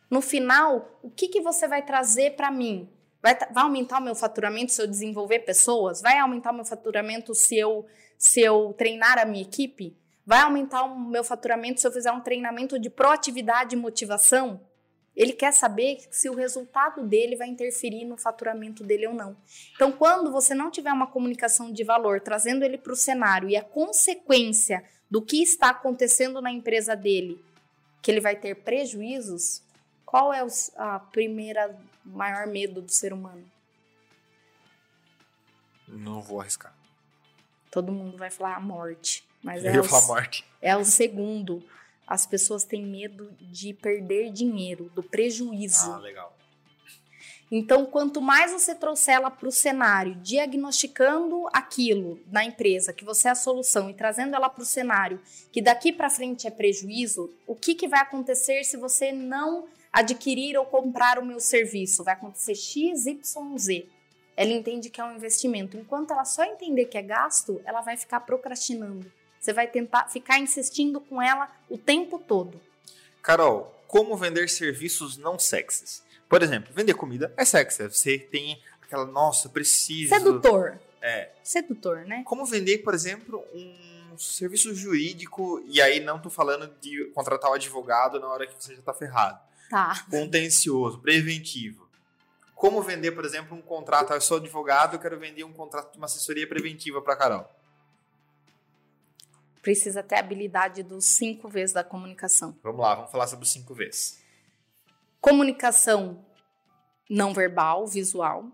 No final, o que, que você vai trazer para mim? Vai, vai, aumentar o meu faturamento se eu desenvolver pessoas? Vai aumentar o meu faturamento se eu, se eu treinar a minha equipe? Vai aumentar o meu faturamento se eu fizer um treinamento de proatividade e motivação? Ele quer saber se o resultado dele vai interferir no faturamento dele ou não. Então, quando você não tiver uma comunicação de valor, trazendo ele para o cenário e a consequência do que está acontecendo na empresa dele, que ele vai ter prejuízos, qual é a primeira maior medo do ser humano? Não vou arriscar. Todo mundo vai falar a morte, mas Eu é, o, falar morte. é o segundo as pessoas têm medo de perder dinheiro, do prejuízo. Ah, legal. Então, quanto mais você trouxer ela para o cenário, diagnosticando aquilo na empresa, que você é a solução, e trazendo ela para o cenário, que daqui para frente é prejuízo, o que, que vai acontecer se você não adquirir ou comprar o meu serviço? Vai acontecer X, Y, Z. Ela entende que é um investimento. Enquanto ela só entender que é gasto, ela vai ficar procrastinando. Você vai tentar ficar insistindo com ela o tempo todo. Carol, como vender serviços não sexys? Por exemplo, vender comida é sexy. Você tem aquela, nossa, preciso. Sedutor. É. Sedutor, né? Como vender, por exemplo, um serviço jurídico, e aí não tô falando de contratar o um advogado na hora que você já tá ferrado. Tá. Contencioso, preventivo. Como vender, por exemplo, um contrato? Eu sou advogado, eu quero vender um contrato de uma assessoria preventiva para Carol precisa ter a habilidade dos cinco vezes da comunicação. Vamos lá, vamos falar sobre os cinco vezes. Comunicação não verbal, visual.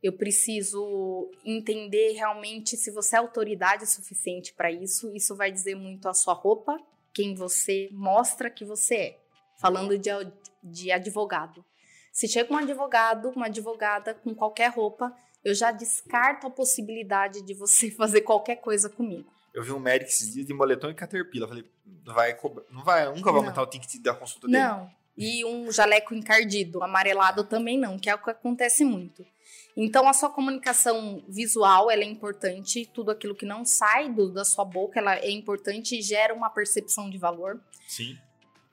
Eu preciso entender realmente se você é autoridade suficiente para isso. Isso vai dizer muito a sua roupa, quem você mostra que você é. Falando de, de advogado. Se chega um advogado, uma advogada com qualquer roupa, eu já descarto a possibilidade de você fazer qualquer coisa comigo. Eu vi um médico esses dias de moletom e caterpillar. Falei, não vai cobrar, não vai, nunca vai aumentar o ticket da consulta dele. Não. E um jaleco encardido, amarelado também não, que é o que acontece muito. Então a sua comunicação visual, ela é importante, tudo aquilo que não sai do, da sua boca, ela é importante e gera uma percepção de valor. Sim.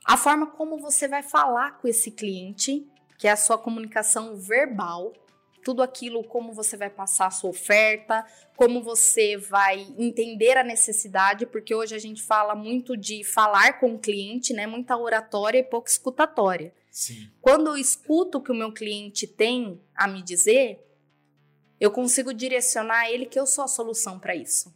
A forma como você vai falar com esse cliente, que é a sua comunicação verbal, tudo aquilo, como você vai passar a sua oferta, como você vai entender a necessidade, porque hoje a gente fala muito de falar com o cliente, né? Muita oratória e pouca escutatória. Sim. Quando eu escuto o que o meu cliente tem a me dizer, eu consigo direcionar ele que eu sou a solução para isso.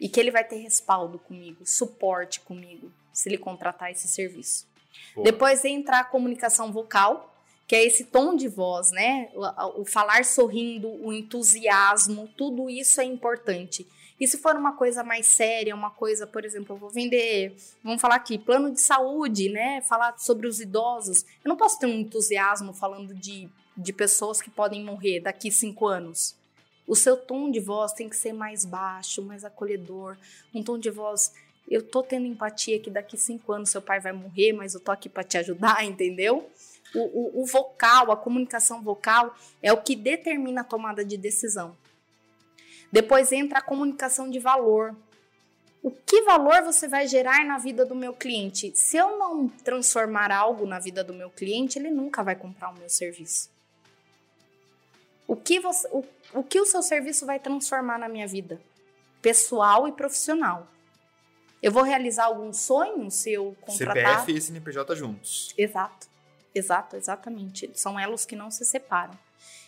E que ele vai ter respaldo comigo, suporte comigo, se ele contratar esse serviço. Pô. Depois entra a comunicação vocal, que é esse tom de voz, né? O, o, falar sorrindo, o entusiasmo, tudo isso é importante. E se for uma coisa mais séria, uma coisa, por exemplo, eu vou vender, vamos falar aqui, plano de saúde, né? Falar sobre os idosos. Eu não posso ter um entusiasmo falando de, de pessoas que podem morrer daqui cinco anos. O seu tom de voz tem que ser mais baixo, mais acolhedor, um tom de voz eu tô tendo empatia que daqui cinco anos seu pai vai morrer, mas eu tô aqui para te ajudar, entendeu? O, o, o vocal, a comunicação vocal é o que determina a tomada de decisão. Depois entra a comunicação de valor. O que valor você vai gerar na vida do meu cliente? Se eu não transformar algo na vida do meu cliente, ele nunca vai comprar o meu serviço. O que, você, o, o que o seu serviço vai transformar na minha vida? pessoal e profissional. Eu vou realizar algum sonho se eu contratar... CPF e CNPJ juntos. Exato, exato, exatamente. São elos que não se separam.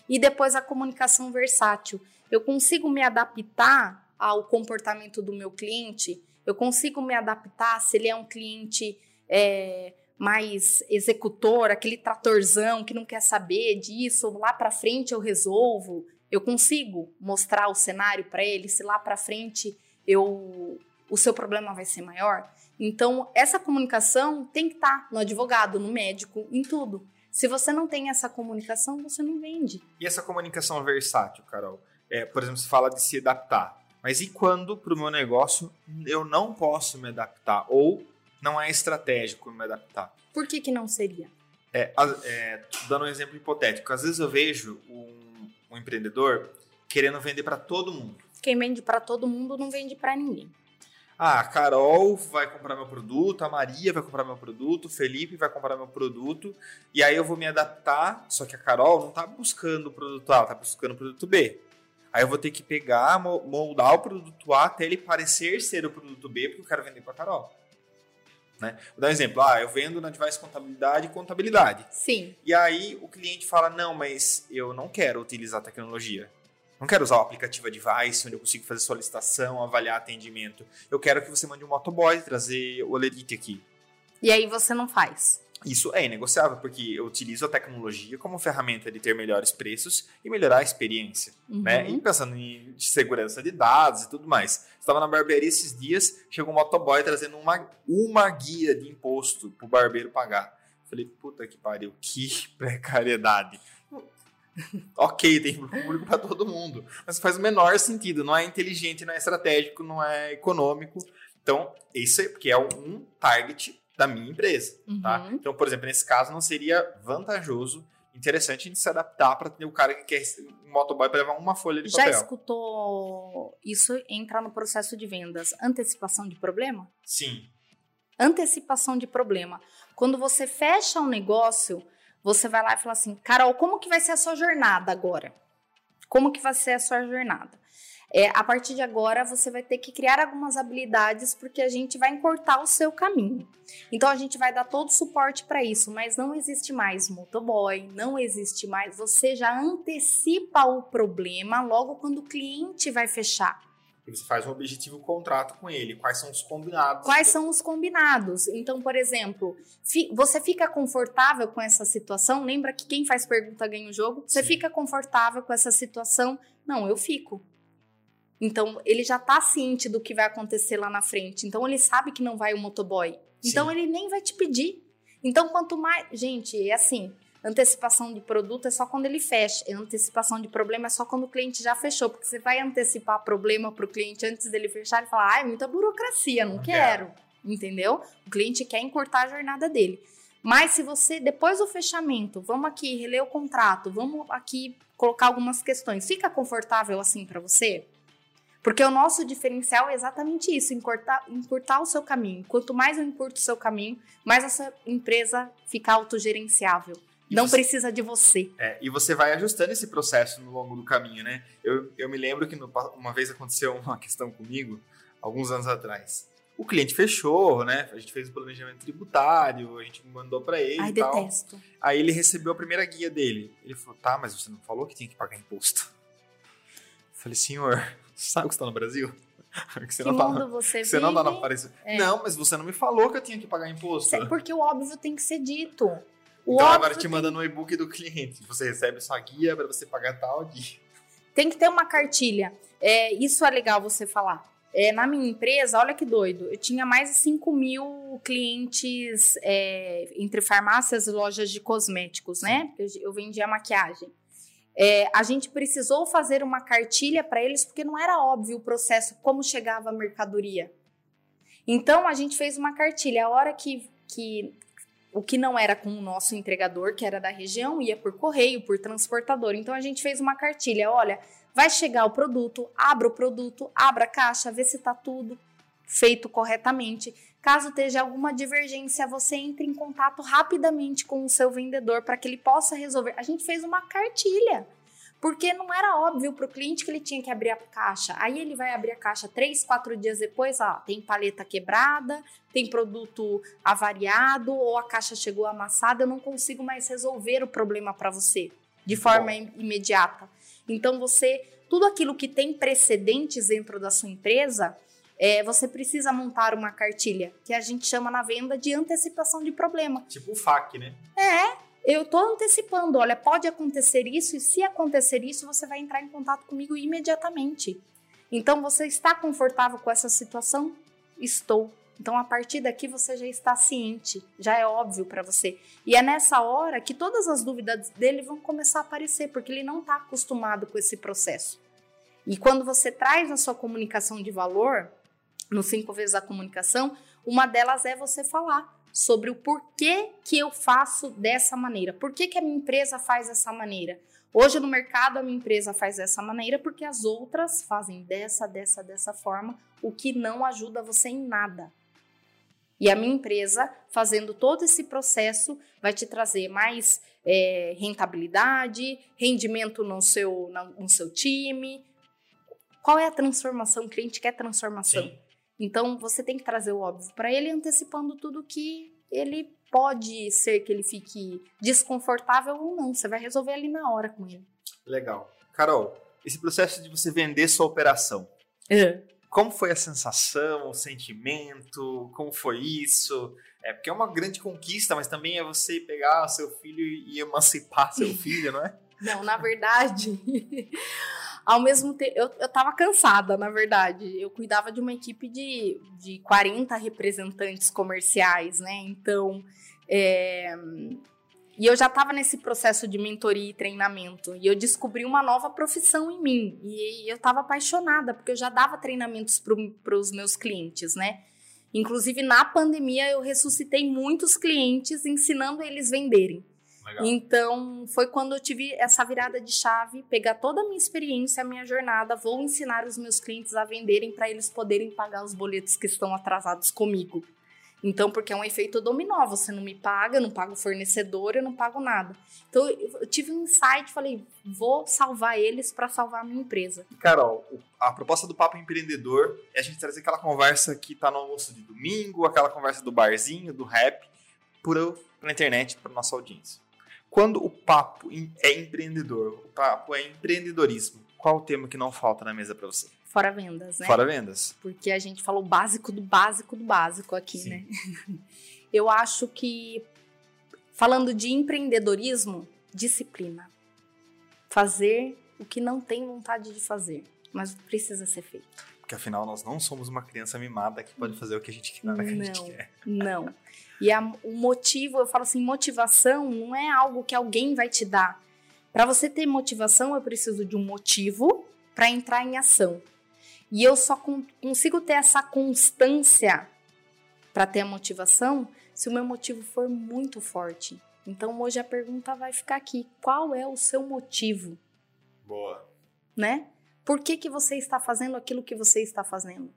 E depois a comunicação versátil. Eu consigo me adaptar ao comportamento do meu cliente? Eu consigo me adaptar se ele é um cliente é, mais executor, aquele tratorzão que não quer saber disso, lá para frente eu resolvo. Eu consigo mostrar o cenário para ele, se lá para frente eu o seu problema vai ser maior. Então, essa comunicação tem que estar tá no advogado, no médico, em tudo. Se você não tem essa comunicação, você não vende. E essa comunicação versátil, Carol? É, por exemplo, você fala de se adaptar. Mas e quando para o meu negócio eu não posso me adaptar? Ou não é estratégico me adaptar? Por que, que não seria? É, é, dando um exemplo hipotético, às vezes eu vejo um, um empreendedor querendo vender para todo mundo. Quem vende para todo mundo não vende para ninguém. Ah, a Carol vai comprar meu produto, a Maria vai comprar meu produto, o Felipe vai comprar meu produto, e aí eu vou me adaptar, só que a Carol não está buscando o produto A, ela está buscando o produto B. Aí eu vou ter que pegar, moldar o produto A até ele parecer ser o produto B, porque eu quero vender para a Carol. Né? Vou dar um exemplo. Ah, eu vendo na Device Contabilidade e Contabilidade. Sim. E aí o cliente fala, não, mas eu não quero utilizar tecnologia. Não quero usar o aplicativo Device, onde eu consigo fazer solicitação, avaliar atendimento. Eu quero que você mande um motoboy trazer o Olerite aqui. E aí você não faz. Isso é inegociável, porque eu utilizo a tecnologia como ferramenta de ter melhores preços e melhorar a experiência. Uhum. Né? E pensando em segurança de dados e tudo mais. Estava na barbearia esses dias, chegou um motoboy trazendo uma, uma guia de imposto para o barbeiro pagar. Falei, puta que pariu, que precariedade. ok, tem público para todo mundo, mas faz o menor sentido, não é inteligente, não é estratégico, não é econômico. Então, isso é porque é um target da minha empresa, tá? uhum. tá? Então, por exemplo, nesse caso não seria vantajoso, interessante a gente se adaptar para ter o cara que quer um motoboy para levar uma folha de Já papel. Já escutou isso entrar no processo de vendas, antecipação de problema? Sim. Antecipação de problema. Quando você fecha um negócio, você vai lá e fala assim, Carol, como que vai ser a sua jornada agora? Como que vai ser a sua jornada? É, a partir de agora, você vai ter que criar algumas habilidades porque a gente vai encurtar o seu caminho. Então, a gente vai dar todo o suporte para isso, mas não existe mais motoboy, não existe mais. Você já antecipa o problema logo quando o cliente vai fechar. E você faz um objetivo contrato com ele. Quais são os combinados? Quais são os combinados? Então, por exemplo, fi, você fica confortável com essa situação? Lembra que quem faz pergunta ganha o jogo? Você Sim. fica confortável com essa situação? Não, eu fico. Então, ele já tá ciente do que vai acontecer lá na frente. Então, ele sabe que não vai o motoboy. Então, Sim. ele nem vai te pedir. Então, quanto mais. Gente, é assim. Antecipação de produto é só quando ele fecha. Antecipação de problema é só quando o cliente já fechou. Porque você vai antecipar problema para o cliente antes dele fechar e falar: ai, muita burocracia, não, quero. Entendeu? O cliente quer encurtar a jornada dele. Mas se você, depois do fechamento, vamos aqui reler o contrato, vamos aqui colocar algumas questões, fica confortável assim para você? Porque o nosso diferencial é exatamente isso, encurtar, encurtar o seu caminho. Quanto mais eu encurto o seu caminho, mais essa empresa fica autogerenciável. E não você, precisa de você. É, e você vai ajustando esse processo no longo do caminho, né? Eu, eu me lembro que no, uma vez aconteceu uma questão comigo, alguns anos atrás. O cliente fechou, né? A gente fez o planejamento tributário, a gente mandou para ele. Ai, e tal. detesto. Aí ele recebeu a primeira guia dele. Ele falou: tá, mas você não falou que tinha que pagar imposto. Eu falei, senhor, sabe que você tá no Brasil? que você que não tá mundo você, você não tá na. É. Não, mas você não me falou que eu tinha que pagar imposto. É porque o óbvio tem que ser dito. O então agora te manda no e-book do cliente. Você recebe sua guia para você pagar tal dia. Tem que ter uma cartilha. É, isso é legal você falar. É, na minha empresa, olha que doido, eu tinha mais de 5 mil clientes é, entre farmácias e lojas de cosméticos, né? Eu, eu vendia maquiagem. É, a gente precisou fazer uma cartilha para eles porque não era óbvio o processo, como chegava a mercadoria. Então a gente fez uma cartilha. A hora que, que o que não era com o nosso entregador, que era da região, ia por correio, por transportador. Então a gente fez uma cartilha. Olha, vai chegar o produto, abra o produto, abra a caixa, vê se está tudo feito corretamente. Caso esteja alguma divergência, você entre em contato rapidamente com o seu vendedor para que ele possa resolver. A gente fez uma cartilha. Porque não era óbvio para o cliente que ele tinha que abrir a caixa. Aí ele vai abrir a caixa três, quatro dias depois, ó, tem paleta quebrada, tem produto avariado ou a caixa chegou amassada, eu não consigo mais resolver o problema para você de forma Bom. imediata. Então você, tudo aquilo que tem precedentes dentro da sua empresa, é, você precisa montar uma cartilha, que a gente chama na venda de antecipação de problema. Tipo o FAQ, né? É, eu estou antecipando, olha, pode acontecer isso, e se acontecer isso, você vai entrar em contato comigo imediatamente. Então, você está confortável com essa situação? Estou. Então, a partir daqui, você já está ciente, já é óbvio para você. E é nessa hora que todas as dúvidas dele vão começar a aparecer, porque ele não está acostumado com esse processo. E quando você traz a sua comunicação de valor, no cinco vezes a comunicação, uma delas é você falar sobre o porquê que eu faço dessa maneira. Por que, que a minha empresa faz dessa maneira? Hoje no mercado a minha empresa faz dessa maneira porque as outras fazem dessa, dessa, dessa forma, o que não ajuda você em nada. E a minha empresa, fazendo todo esse processo, vai te trazer mais é, rentabilidade, rendimento no seu, no seu time. Qual é a transformação? O cliente quer transformação. Sim. Então você tem que trazer o óbvio para ele, antecipando tudo que ele pode ser que ele fique desconfortável ou não. Você vai resolver ali na hora com ele. Legal. Carol, esse processo de você vender sua operação. É. Como foi a sensação, o sentimento? Como foi isso? É porque é uma grande conquista, mas também é você pegar seu filho e emancipar seu filho, não é? Não, na verdade, ao mesmo tempo, eu, eu tava cansada, na verdade. Eu cuidava de uma equipe de, de 40 representantes comerciais, né? Então, é, e eu já estava nesse processo de mentoria e treinamento. E eu descobri uma nova profissão em mim. E eu estava apaixonada, porque eu já dava treinamentos para os meus clientes, né? Inclusive, na pandemia, eu ressuscitei muitos clientes ensinando eles venderem. Legal. Então, foi quando eu tive essa virada de chave, pegar toda a minha experiência, a minha jornada, vou ensinar os meus clientes a venderem para eles poderem pagar os boletos que estão atrasados comigo. Então, porque é um efeito dominó, você não me paga, eu não pago o fornecedor, eu não pago nada. Então, eu tive um insight, falei, vou salvar eles para salvar a minha empresa. Carol, a proposta do Papo Empreendedor é a gente trazer aquela conversa que tá no almoço de domingo, aquela conversa do barzinho, do rap, por, pela internet, para nossa audiência. Quando o papo é empreendedor, o papo é empreendedorismo, qual o tema que não falta na mesa para você? Fora vendas, né? Fora vendas. Porque a gente falou básico do básico do básico aqui, Sim. né? Eu acho que, falando de empreendedorismo, disciplina. Fazer o que não tem vontade de fazer, mas precisa ser feito. Porque afinal nós não somos uma criança mimada que pode fazer o que a gente, nada que a gente quer. Não. E a, o motivo, eu falo assim, motivação não é algo que alguém vai te dar. Para você ter motivação, eu preciso de um motivo para entrar em ação. E eu só consigo ter essa constância para ter a motivação se o meu motivo for muito forte. Então hoje a pergunta vai ficar aqui: qual é o seu motivo? Boa. Né? Por que, que você está fazendo aquilo que você está fazendo?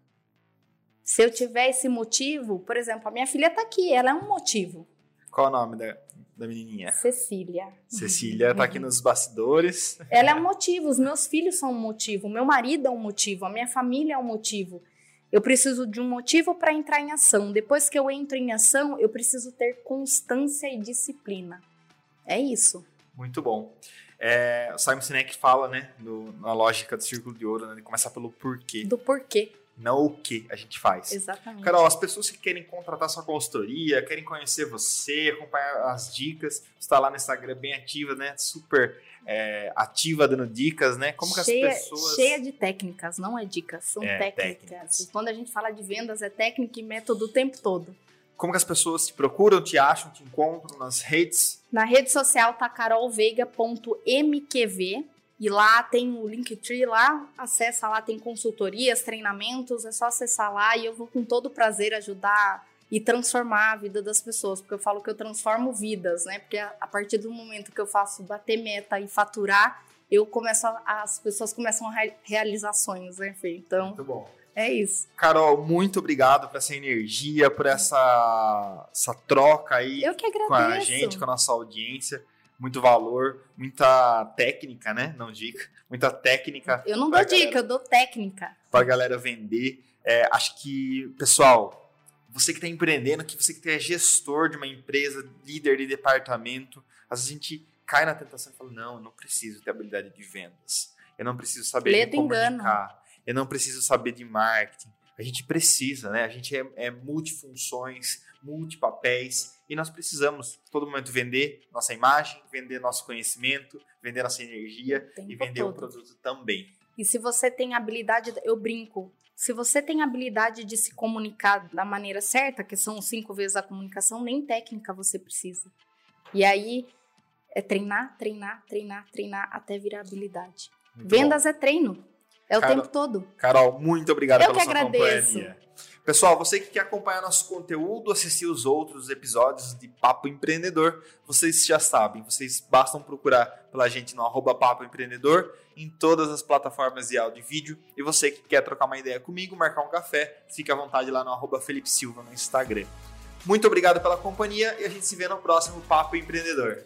Se eu tiver esse motivo, por exemplo, a minha filha está aqui, ela é um motivo. Qual é o nome da, da menininha? Cecília. Cecília está aqui nos bastidores. Ela é um motivo, os meus filhos são um motivo, meu marido é um motivo, a minha família é um motivo. Eu preciso de um motivo para entrar em ação. Depois que eu entro em ação, eu preciso ter constância e disciplina. É isso. Muito bom. É, o Simon Sinek fala, né, no, na lógica do círculo de ouro, né, de começar pelo porquê. Do porquê não o que a gente faz. Exatamente. Carol, as pessoas que querem contratar sua consultoria, querem conhecer você, acompanhar as dicas, você está lá no Instagram bem ativa, né? Super é, ativa dando dicas, né? Como cheia, que as pessoas. Cheia de técnicas, não é dicas, são é, técnicas. técnicas. Quando a gente fala de vendas, é técnica e método o tempo todo. Como que as pessoas te procuram, te acham, te encontram nas redes? Na rede social tá carolveiga.mqv e lá tem o Linktree, lá acessa lá, tem consultorias, treinamentos, é só acessar lá e eu vou com todo prazer ajudar e transformar a vida das pessoas, porque eu falo que eu transformo vidas, né? Porque a partir do momento que eu faço bater meta e faturar, eu começo a, as pessoas começam a realizar sonhos, né, Fê? Então, muito bom. É isso. Carol, muito obrigado por essa energia, por essa, essa troca aí com a gente, com a nossa audiência. muito valor, muita técnica, né? Não dica, muita técnica. Eu não dou dica, galera, eu dou técnica. Para galera vender. É, acho que, pessoal, você que está empreendendo, que você que é gestor de uma empresa, líder de departamento, às vezes a gente cai na tentação e fala: não, eu não preciso ter habilidade de vendas. Eu não preciso saber Lê de comunicar. Engano. Eu não preciso saber de marketing. A gente precisa, né? A gente é, é multifunções, multipapéis e nós precisamos todo momento vender nossa imagem, vender nosso conhecimento, vender nossa energia e vender todo. o produto também. E se você tem habilidade, eu brinco, se você tem habilidade de se comunicar da maneira certa, que são cinco vezes a comunicação, nem técnica você precisa. E aí é treinar, treinar, treinar, treinar até virar habilidade. Muito Vendas bom. é treino. É o Carol, tempo todo. Carol, muito obrigado Eu pela que sua agradeço. companhia. Pessoal, você que quer acompanhar nosso conteúdo, assistir os outros episódios de Papo Empreendedor, vocês já sabem, vocês bastam procurar pela gente no arroba Papo Empreendedor em todas as plataformas de áudio e vídeo. E você que quer trocar uma ideia comigo, marcar um café, fique à vontade lá no arroba Felipe Silva no Instagram. Muito obrigado pela companhia e a gente se vê no próximo Papo Empreendedor.